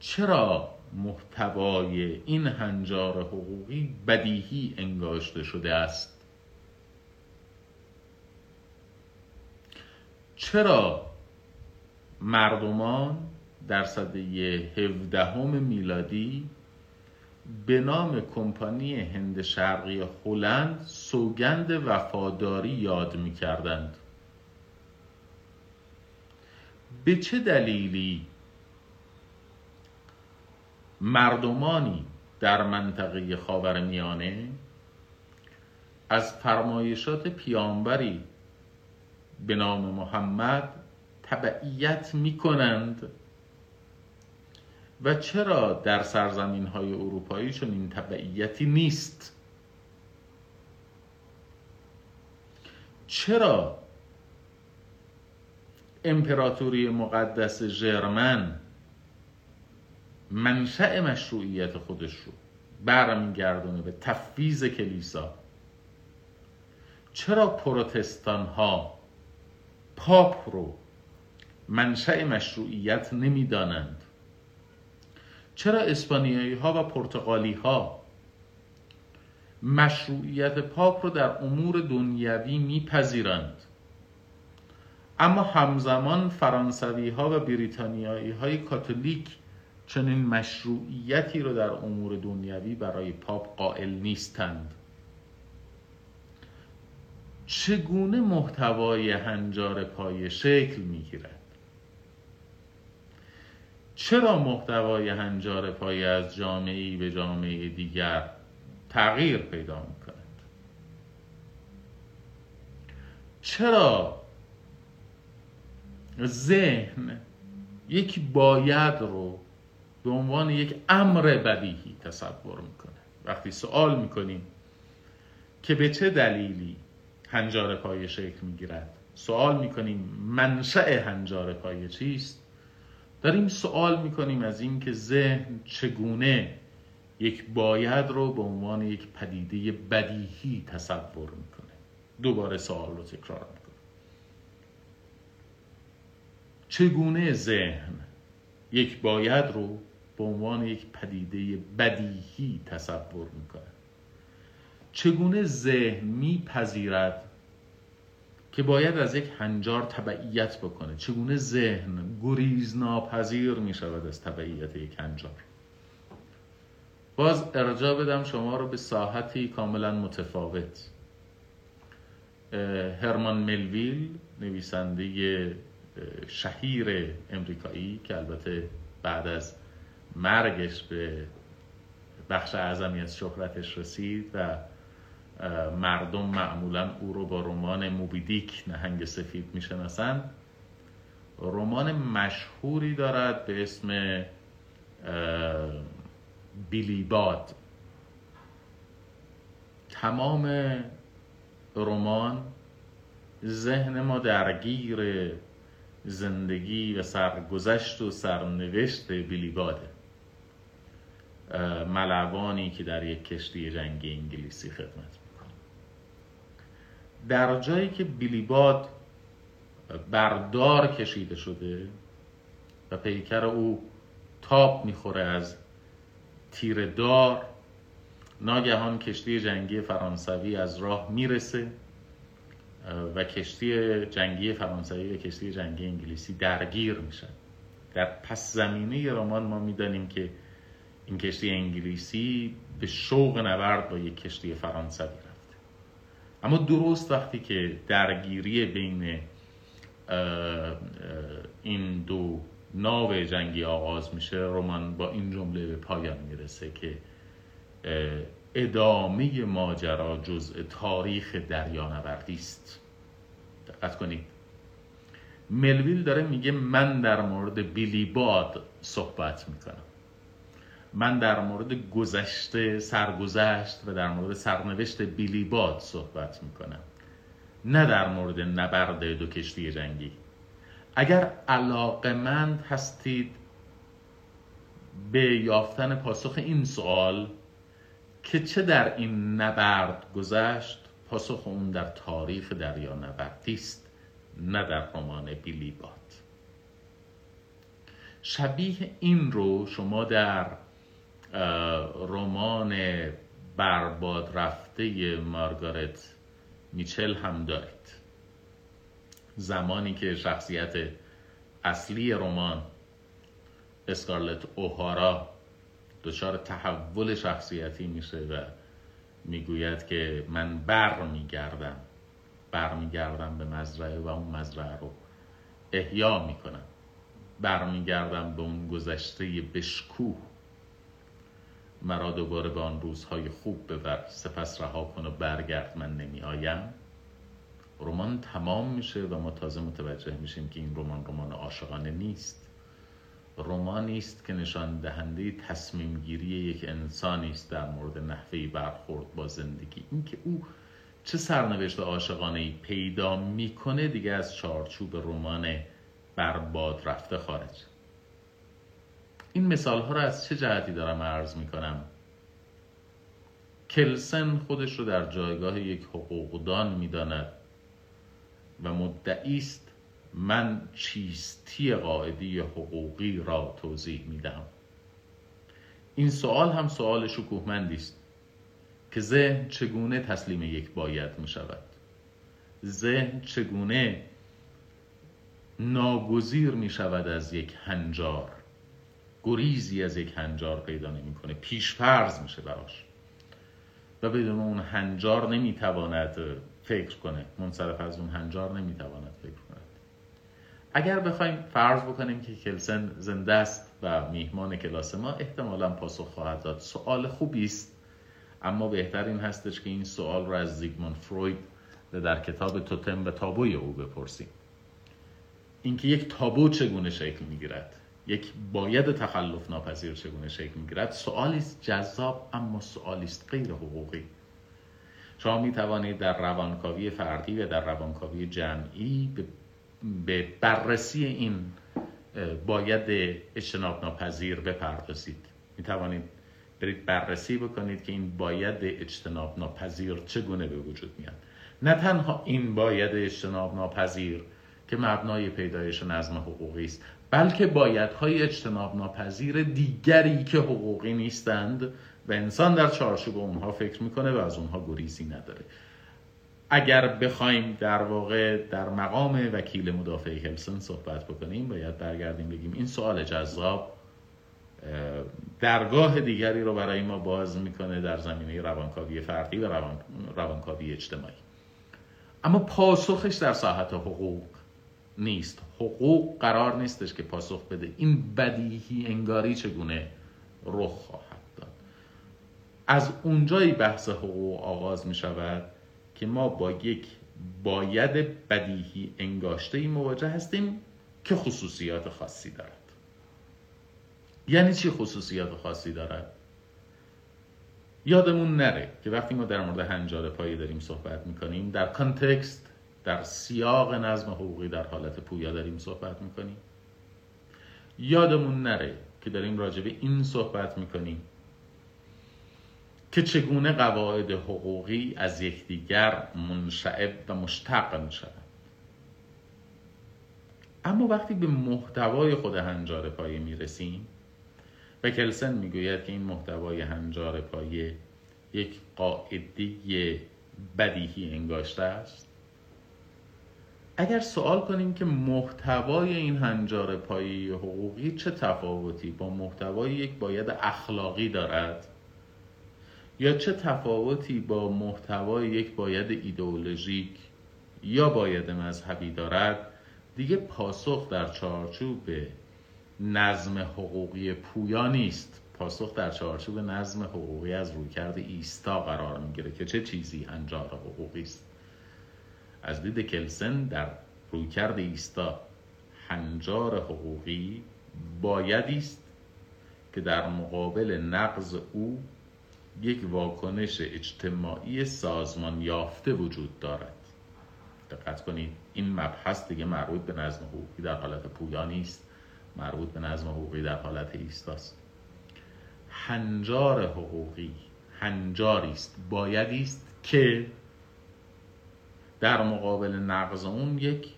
چرا محتوای این هنجار حقوقی بدیهی انگاشته شده است؟ چرا مردمان در سده 17 میلادی به نام کمپانی هند شرقی هلند سوگند وفاداری یاد می کردند به چه دلیلی مردمانی در منطقه خاور میانه از فرمایشات پیامبری به نام محمد تبعیت می کنند و چرا در سرزمین های اروپایی چون این تبعیتی نیست؟ چرا امپراتوری مقدس ژرمن منشأ مشروعیت خودش رو برمیگردونه به تفویض کلیسا؟ چرا پروتستان ها پاپ رو منشأ مشروعیت نمی‌دانند؟ چرا اسپانیایی ها و پرتغالی ها مشروعیت پاپ رو در امور دنیوی میپذیرند؟ اما همزمان فرانسوی ها و بریتانیایی های کاتولیک چنین مشروعیتی رو در امور دنیوی برای پاپ قائل نیستند. چگونه محتوای هنجار پای شکل می‌گیرد؟ چرا محتوای هنجار پای از جامعه به جامعه دیگر تغییر پیدا می‌کند؟ چرا ذهن یک باید رو به عنوان یک امر بدیهی تصور می‌کنه؟ وقتی سوال می‌کنیم که به چه دلیلی هنجار پایه شکل می‌گیرد سوال می‌کنیم منشأ هنجار پایه چیست؟ داریم سوال می‌کنیم از اینکه ذهن چگونه یک باید رو به عنوان یک پدیده بدیهی تصور می‌کنه. دوباره سوال رو تکرار می‌کنه چگونه ذهن یک باید رو به عنوان یک پدیده بدیهی تصور می‌کنه؟ چگونه ذهن میپذیرد که باید از یک هنجار تبعیت بکنه. چگونه ذهن گریز ناپذیر می شود از تبعیت یک هنجار؟ باز ارجاع بدم شما رو به ساحتی کاملا متفاوت. هرمان ملویل نویسنده شهیر امریکایی که البته بعد از مرگش به بخش اعظمی از شهرتش رسید و مردم معمولا او رو با رمان موبیدیک نهنگ سفید می‌شناسند رمان مشهوری دارد به اسم بیلیباد تمام رمان ذهن ما درگیر زندگی و سرگذشت و سرنوشت بیلیباده ملوانی که در یک کشتی جنگی انگلیسی خدمت در جایی که بیلیباد بردار کشیده شده و پیکر او تاب می‌خوره از تیر دار ناگهان کشتی جنگی فرانسوی از راه می‌رسه و کشتی جنگی فرانسوی و کشتی جنگی انگلیسی درگیر میشن. در پس زمینه رمان ما می‌دانیم که این کشتی انگلیسی به شوق نبرد با یک کشتی فرانسوی اما درست وقتی که درگیری بین این دو ناو جنگی آغاز میشه رمان با این جمله به پایان می‌رسه که ادامه ماجرا جزء تاریخ دریانوردی است. دقت کنید. ملویل داره میگه من در مورد بیلی باد صحبت می‌کنم. من در مورد گذشته سرگذشت و در مورد سرنوشت بیلی باد صحبت می‌کنم. نه در مورد نبرد دو کشتی جنگی. اگر علاقمند هستید به یافتن پاسخ این سوال که چه در این نبرد گذشت پاسخ اون در تاریخ دریا نبردی است نه در رمان بیلی باد. شبیه این رو شما در رمان برباد رفته مارگارت میچل هم دارید. زمانی که شخصیت اصلی رمان اسکارلت اوهارا دچار تحول شخصیتی میشه و می‌گوید که من بر میگردم بر میگردم به مزرعه و اون مزرعه رو احیا می‌کنم. برمیگردم به اون گذشته بشکوه. مرا دوباره به آن روزهای خوب ببر سپس رها کن و برگرد من نمی آیم رمان تمام میشه و ما تازه متوجه میشیم که این رمان رمان عاشقانه نیست. رمانی است که نشان دهنده تصمیم گیری یک انسانی است در مورد نحوه برخورد با زندگی. اینکه او چه سرنوشت عاشقانه ای پیدا می‌کنه دیگه از چارچوب رمان برباد رفته خارج. این مثال ها رو از چه جهتی دارم عرض می‌کنم؟ کلسن خودش رو در جایگاه یک حقوقدان می‌داند و مدعی است من چیستی قاعدی حقوقی را توضیح میدم این سوال هم سوال شکوهمندی است که ذهن چگونه تسلیم یک باید می شود ذهن چگونه ناگزیر می شود از یک هنجار؟ گریزی از یک هنجار پیدا نمی‌کنه. پیش فرض میشه براش. و بدون اون هنجار نمی‌تواند فکر کنه. منصرف از اون هنجار نمی‌تواند فکر کند. اگر بخوایم فرض بکنیم که کلسن زنده است و میهمان کلاس ما احتمالا پاسخ خواهد داد. سوال خوبی است اما بهتر این هستش که این سوال رو از زیگموند فروید در کتاب توتم و تابوی او بپرسیم. اینکه یک تابو چگونه شکل می‌گیرد؟ یک باید تخلف ناپذیر چگونه شکل می‌گیرد؟ سوالی است جذاب اما سوالی است غیر حقوقی. شما می توانید در روانکاوی فردی و در روانکاوی جمعی به بررسی این باید اجتناب ناپذیر بپردازید. می توانید برید بررسی بکنید که این باید اجتناب ناپذیر چگونه به وجود میاد. نه تنها این باید اجتناب ناپذیر که مبنای پیدایش نظم حقوقی است بلکه بایدهای اجتناب ناپذیر دیگری که حقوقی نیستند و انسان در چارچوب اونها فکر می‌کنه و از اونها گریزی نداره. اگر بخوایم در واقع در مقام وکیل مدافع هلسن صحبت بکنیم باید برگردیم بگیم این سوال جذاب درگاه دیگری رو برای ما باز می‌کنه در زمینه روانکاوی فردی و روان... روانکاوی اجتماعی. اما پاسخش در ساحت حقوق نیست. حقوق قرار نیستش که پاسخ بده. این بدیهی انگاری چگونه رخ خواهد داد؟ از اونجایی بحث حقوق آغاز می شود که ما با یک باید بدیهی انگاشته ای مواجه هستیم که خصوصیات خاصی دارد. یعنی چی خصوصیات خاصی دارد؟ یادمون نره که وقتی ما در مورد هنجار پایی داریم صحبت می‌کنیم در کانتکست در سیاق نظم حقوقی در حالت پویا داریم صحبت می‌کنیم. یادمون نره که داریم راجع به این صحبت می‌کنیم که چگونه قواعد حقوقی از یکدیگر منشعب و مشتق می‌شوند. اما وقتی به محتوای خود هنجار پایه می‌رسیم و کلسن می‌گوید که این محتوای هنجار پایه یک قاعده بدیهی انگاشته است. اگر سوال کنیم که محتوای این هنجار پایی حقوقی چه تفاوتی با محتوای یک باید اخلاقی دارد؟ یا چه تفاوتی با محتوای یک باید ایدئولوژیک یا باید مذهبی دارد؟ دیگه پاسخ در چارچوب نظم حقوقی پویا نیست. پاسخ در چارچوب نظم حقوقی از رویکرد ایستا قرار می‌گیره که چه چیزی هنجار حقوقی است. از دید کلسن در رویکرد ایستا هنجار حقوقی بایدی است که در مقابل نقض او یک واکنش اجتماعی سازمان یافته وجود دارد. دقت کنید این مبحث دیگه مربوط به نظم حقوقی در حالت پویا نیست مربوط به نظم حقوقی در حالت ایستاست. هنجار حقوقی هنجاری است بایدی است که در مقابل نقض اون یک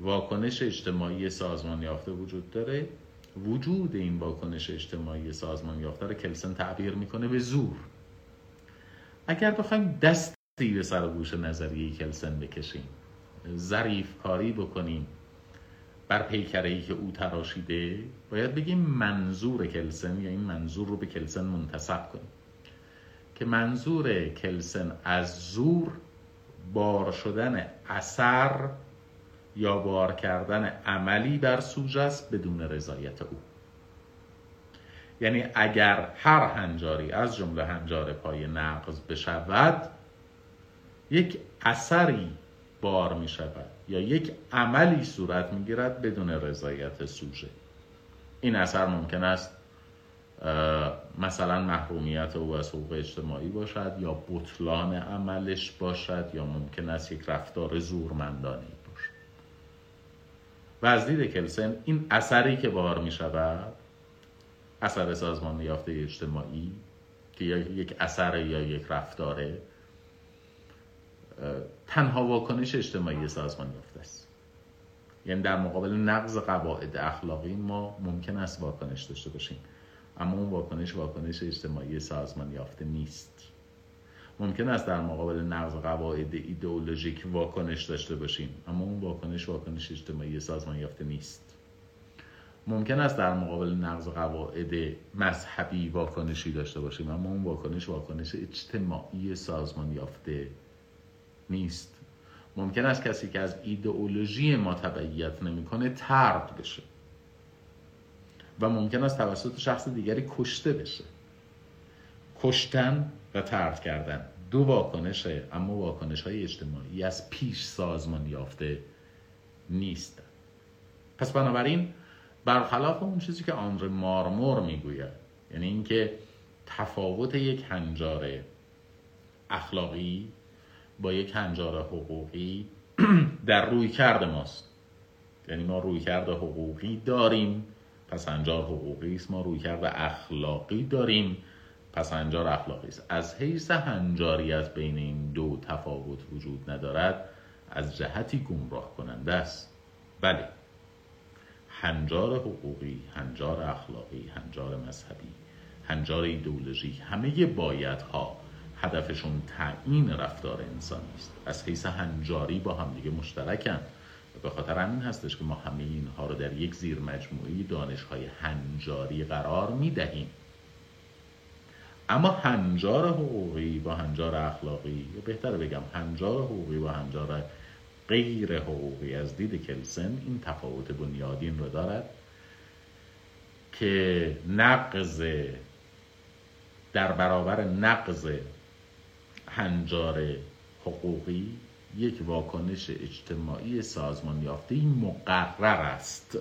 واکنش اجتماعی سازمان یافته وجود داره. وجود این واکنش اجتماعی سازمان یافته رو کلسن تعبیر می‌کنه به زور. اگر بخوایم دستی به سر گوش نظریه کلسن بکشیم ظریف کاری بکنیم بر پیکره که او تراشیده باید بگیم منظور کلسن یا این منظور رو به کلسن منتصب کنیم. که منظور کلسن از زور بار شدن اثر یا بار کردن عملی بر سوژه است بدون رضایت او. یعنی اگر هر هنجاری از جمله هنجار پای نقض بشود یک اثری بار می شود یا یک عملی صورت می گیرد بدون رضایت سوژه. این اثر ممکن است مثلا محرومیت او از حقوق اجتماعی باشد یا بطلان عملش باشد یا ممکن است یک رفتار زورمندانی باشد. و از دید کلسن این اثری که بار می شود اثر سازمان یافته اجتماعی که یک اثر یا یک رفتاره تنها واکنش اجتماعی سازمان یافته است. یعنی در مقابل نقض قواعد اخلاقی ما ممکن است واکنش داشته باشیم. اما اون واکنش واکنش اجتماعی سازمان یافته نیست. ممکن است در مقابل نقض قواعد ایدئولوژیک واکنش داشته باشیم اما اون واکنش واکنش اجتماعی سازمان یافته نیست. ممکن است در مقابل نقض قواعد مذهبی واکنشی داشته باشیم اما اون واکنش واکنش اجتماعی سازمان یافته نیست. ممکن است کسی که از ایدئولوژی ما تبعیت نمی‌کنه ترد بشه. و ممکن است توسط شخص دیگری کشته بشه. کشتن و ترد کردن. دو واکنشه اما واکنش های اجتماعی از پیش سازمان یافته نیست. پس بنابراین برخلاف اون چیزی که آنر مارمور می‌گوید یعنی اینکه تفاوت یک هنجار اخلاقی با یک هنجار حقوقی در روی کرده ماست. یعنی ما روی کرده حقوقی داریم. پس هنجار حقوقی است ما روی کرده اخلاقی داریم. پس هنجار اخلاقی است. از حیث هنجاریت بین این دو تفاوت وجود ندارد از جهتی گمراه کننده است. بله هنجار حقوقی هنجار اخلاقی هنجار مذهبی هنجار ایدولوژی همه بایدها هدفشون تعیین رفتار انسانی است. از حیث هنجاری با همدیگه مشترکن. و به خاطر همین هستش که ما همه اینها رو در یک زیر مجموعی دانش های هنجاری قرار می دهیم اما هنجار حقوقی با هنجار اخلاقی یا بهتر بگم هنجار حقوقی با هنجار غیر حقوقی از دید کلسن این تفاوت بنیادین رو دارد که نقض در برابر نقض هنجار حقوقی یک واکنش اجتماعی سازمان یافته مقرر است.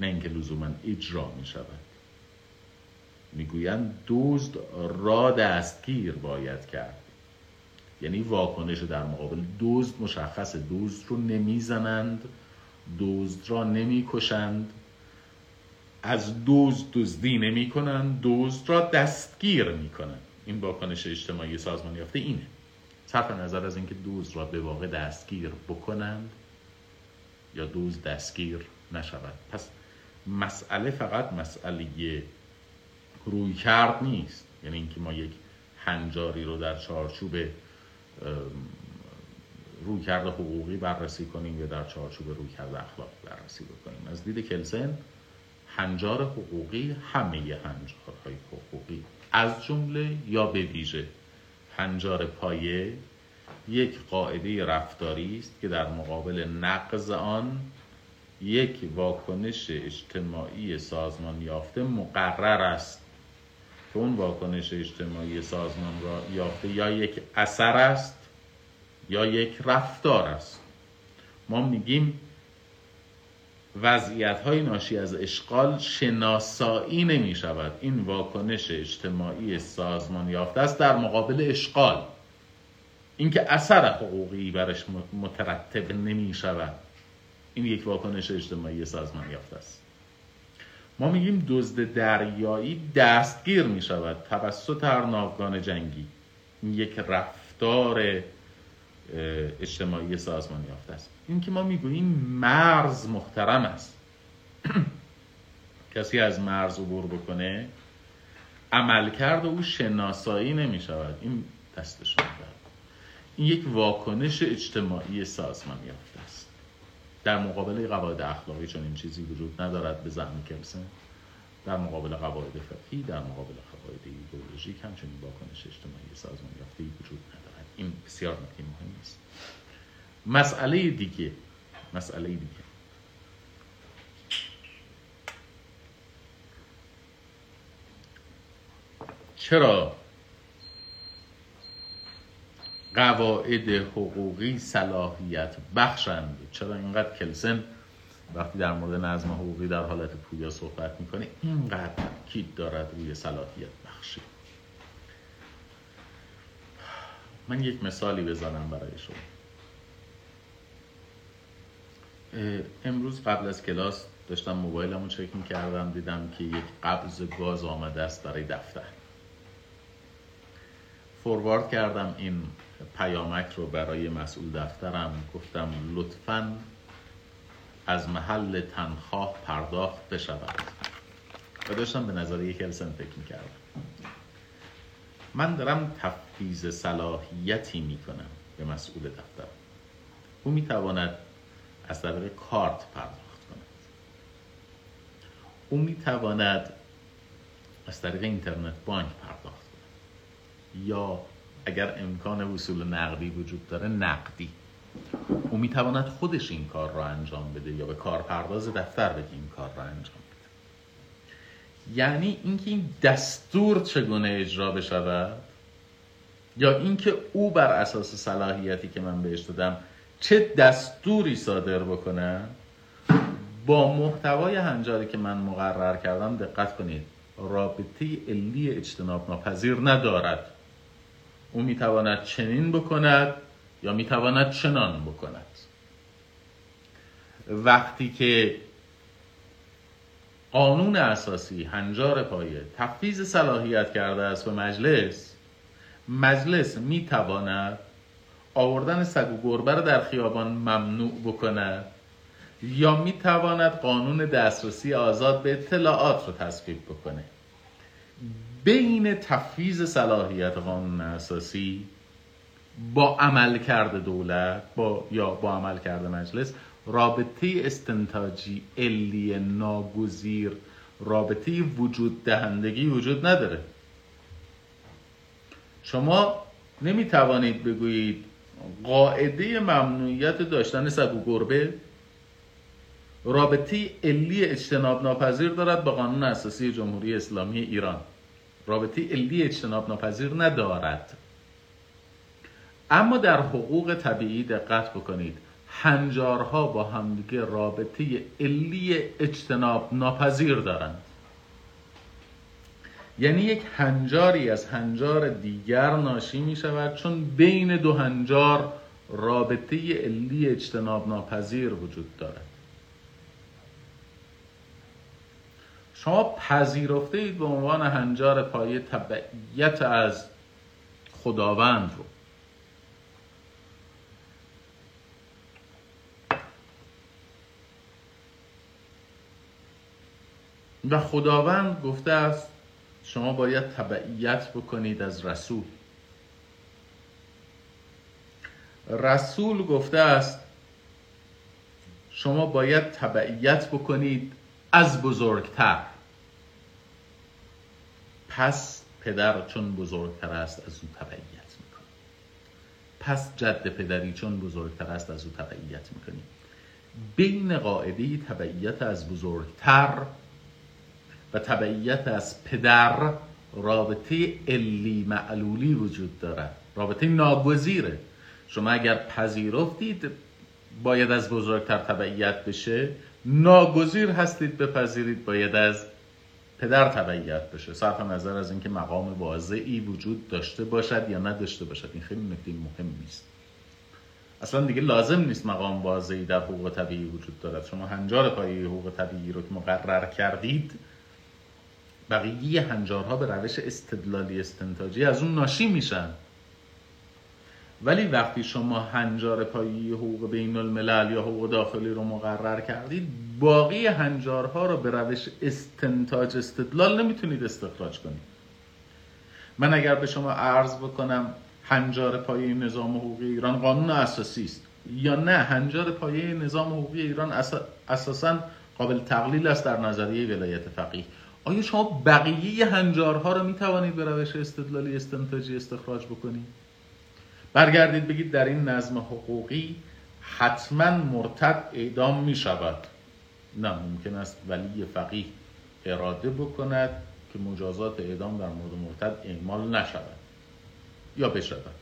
نه اینکه لزوما اجرا می شود می‌گویند دزد را دستگیر باید کرد. یعنی واکنش در مقابل دزد مشخص دزد رو نمی‌زنند دزد را نمی‌کشند. از دزد دزدی نمی کنند دزد را دستگیر می کنند این واکنش اجتماعی سازمان یافته اینه. صرف نظر از اینکه دوز را به واقع دستگیر بکنند یا دوز دستگیر نشود. پس مسئله فقط مسئله روی کرد نیست. یعنی اینکه ما یک هنجاری رو در چارچوب روی کرده حقوقی بررسی کنیم یا در چارچوب روی کرده اخلاقی بررسی بکنیم. از دید کلسن هنجار حقوقی همه هنجارهای حقوقی از جمله یا به ویژه هنجار پایه یک قاعده رفتاری است که در مقابل نقض آن یک واکنش اجتماعی سازمان یافته مقرر است که اون واکنش اجتماعی سازمان را یافته یا یک اثر است یا یک رفتار است. ما میگیم وضعیت های ناشی از اشغال شناسایی نمی شود این واکنش اجتماعی سازمان یافته است در مقابل اشغال. اینکه اثر حقوقی برش مترتب نمی شود این یک واکنش اجتماعی سازمان یافته است. ما میگیم دزد دریایی دستگیر می شود توسط هر ناوگان جنگی. این یک رفتار اجتماعی سازمان یافته است. این که ما می‌گوییم مرز محترم است. کسی از مرز عبور بکنه عملکرد او شناسایی نمی شود این دستش این یک واکنش اجتماعی سازمان یافته است. در مقابل قواعد اخلاقی چون این چیزی وجود ندارد به زعم کلسن در مقابل قواعد فقهی در مقابل قواعد ایدئولوژیک همچنین واکنش اجتماعی سازمان یافته وجود ندارد. این بسیار نکته مهم است مسئله دیگه مسئله دیگه. چرا قواعد حقوقی صلاحیت بخشند؟ چرا اینقدر کلسن وقتی در مورد نظم حقوقی در حالت پویا صحبت می‌کنه اینقدر تاکید دارد روی صلاحیت بخشی؟ من یک مثالی بزنم برای شما. امروز قبل از کلاس داشتم موبایلمو چک می‌کردم دیدم که یک قبض گاز آمده است برای دفتر. فوروارد کردم این پیامک رو برای مسئول دفترم. گفتم لطفا از محل تنخواه پرداخت بشود. و داشتم به نظر کلسن فکر می‌کردم. من دارم تفیز صلاحیتی می‌کنم به مسئول دفتر. او می‌تواند از طریق کارت پرداخت کند. او می‌تواند از طریق اینترنت بانک پرداخت کند. یا اگر امکان وصول نقدی وجود داره نقدی. او می‌تواند خودش این کار را انجام بده یا به کارپرداز دفتر بگی این کار را انجام یعنی اینکه این دستور چگونه اجرا بشود؟ یا اینکه او بر اساس صلاحیتی که من بهش دادم چه دستوری صادر بکنه؟ با محتوای هنجاری که من مقرر کردم دقت کنید رابطه علی اجتناب ناپذیر ندارد. او می‌تواند چنین بکند یا می‌تواند چنان بکند. وقتی که قانون اساسی هنجار پایه تفیز صلاحیت کرده است به مجلس. مجلس می‌تواند آوردن سگ و گربه در خیابان ممنوع بکند یا می‌تواند قانون دسترسی آزاد به اطلاعات رو تصویب بکنه. بین تفیز صلاحیت قانون اساسی با عمل کرده دولت با یا با عمل کرده مجلس رابطه استنتاجی علی ناگزیر. رابطه وجود دهندگی وجود نداره. شما نمی توانید بگویید قاعده ممنوعیت داشتن سگ و گربه رابطه علی اجتناب ناپذیر دارد با قانون اساسی جمهوری اسلامی ایران. رابطه علی اجتناب ناپذیر ندارد. اما در حقوق طبیعی دقت بکنید. هنجارها با همدیگه رابطه علی اجتناب ناپذیر دارند. یعنی یک هنجاری از هنجار دیگر ناشی می شود چون بین دو هنجار رابطه علی اجتناب ناپذیر وجود دارد. شما پذیرفته اید به عنوان هنجار پایه تبعیت از خداوند رو. و خداوند گفته است شما باید تبعیت بکنید از رسول. رسول گفته است شما باید تبعیت بکنید از بزرگتر. پس پدر چون بزرگتر است از او تبعیت می‌کنی پس جد پدری چون بزرگتر است از او تبعیت می‌کنی بین قاعده تبعیت از بزرگتر و تبعیت از پدر رابطه علی معلولی وجود دارد رابطه ناگزیره. شما اگر پذیرفتید باید از بزرگتر تبعیت بشه. ناگزیر هستید بپذیرید باید از پدر تبعیت بشه. صرف نظر از اینکه مقام واضعی وجود داشته باشد یا نداشته باشد. این خیلی نکته مهم نیست. اصلا دیگه لازم نیست مقام واضعی در حقوق طبیعی وجود دارد. شما هنجار پایی حقوق طبیعی رو که مقرر کردید بقیه هنجارها به روش استدلالی استنتاجی از اون ناشی میشن. ولی وقتی شما هنجار پایی حقوق بین الملل یا حقوق داخلی رو مقرر کردید باقی هنجارها رو به روش استنتاج استدلال نمی‌تونید استخراج کنید. من اگر به شما عرض بکنم هنجار پایه نظام حقوقی ایران قانون اساسی است یا نه هنجار پایه نظام حقوقی ایران اساسا قابل تقلیل است در نظریه ولایت فقیه. آیا شما بقیه هنجارها رو می توانید به روش استدلالی استنتاجی استخراج بکنید؟ برگردید بگید در این نظم حقوقی حتما مرتد اعدام می شود نه ممکن است ولی فقیه اراده بکند که مجازات اعدام در مورد مرتد اعمال نشود یا بشود.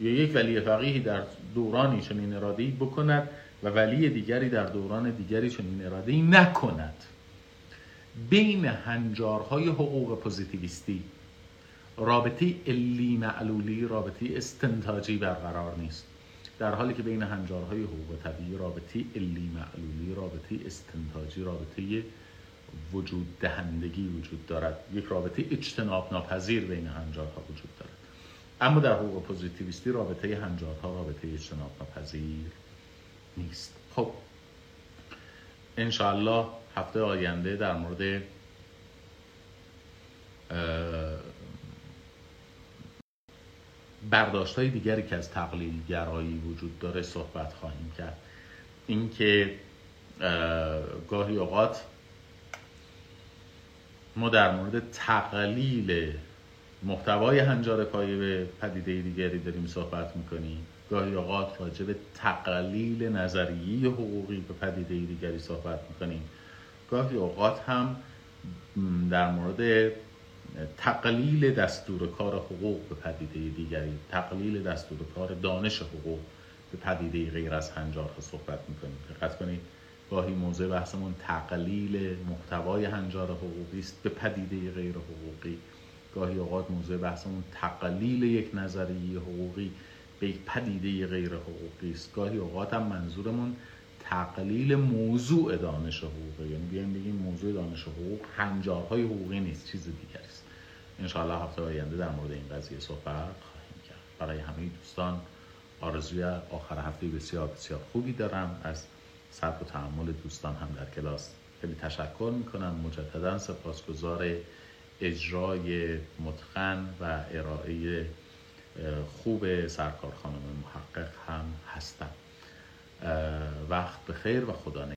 یا یک ولی فقیهی در دورانی چنین اراده‌ای بکند و ولی دیگری در دوران دیگری چنین اراده‌ای نکند. بین هنجارهای حقوق پوزیتیویستی. رابطه علی معلولی رابطه استنتاجی برقرار نیست. در حالی که بین هنجارهای حقوق طبیعی رابطه علی معلولی رابطه استنتاجی رابطه وجود دهندگی وجود دارد. یک رابطه اجتناب ناپذیر بین هنجارها وجود دارد. اما در حقوق پوزیتیویستی رابطه هنجارها رابطه اجتناب ناپذیر نیست. خب انشاءالله هفته آینده در مورد برداشت های دیگری که از تقلیل گرایی وجود داره صحبت خواهیم کرد. اینکه گاهی اوقات ما در مورد تقلیل محتوای هنجار پایه به پدیده دیگری داریم صحبت می‌کنیم. گاهی اوقات راجع به تقلیل نظریه حقوقی به پدیده دیگری صحبت می‌کنیم. گاهی اوقات هم در مورد تقلیل دستور کار حقوق به پدیده دیگری تقلیل دستور کار دانش حقوق به پدیده غیر از هنجارها صحبت می‌کنیم. دقت کنید گاهی موضوع بحثمون تقلیل محتوای هنجار حقوقی است به پدیده غیر حقوقی. گاهی اوقات موضوع بحثمون تقلیل یک نظریه حقوقی به پدیده غیر حقوقی است. گاهی اوقات هم منظورمون تقلیل موضوع دانش حقوقی یعنی بیایم بگیم موضوع دانش حقوق هنجارهای حقوقی نیست چیز دیگری است. انشاءالله هفته آینده در مورد این قضیه صحبت خواهیم کرد. برای همه دوستان آرزوی آخر هفته بسیار بسیار خوبی دارم. از صبر و تحمل دوستان هم در کلاس خیلی تشکر می‌کنم. مجددا سپاسگزار اجرای متقن و ارائه خوب سرکار خانم محقق هم هستم. وقت بخیر و خدا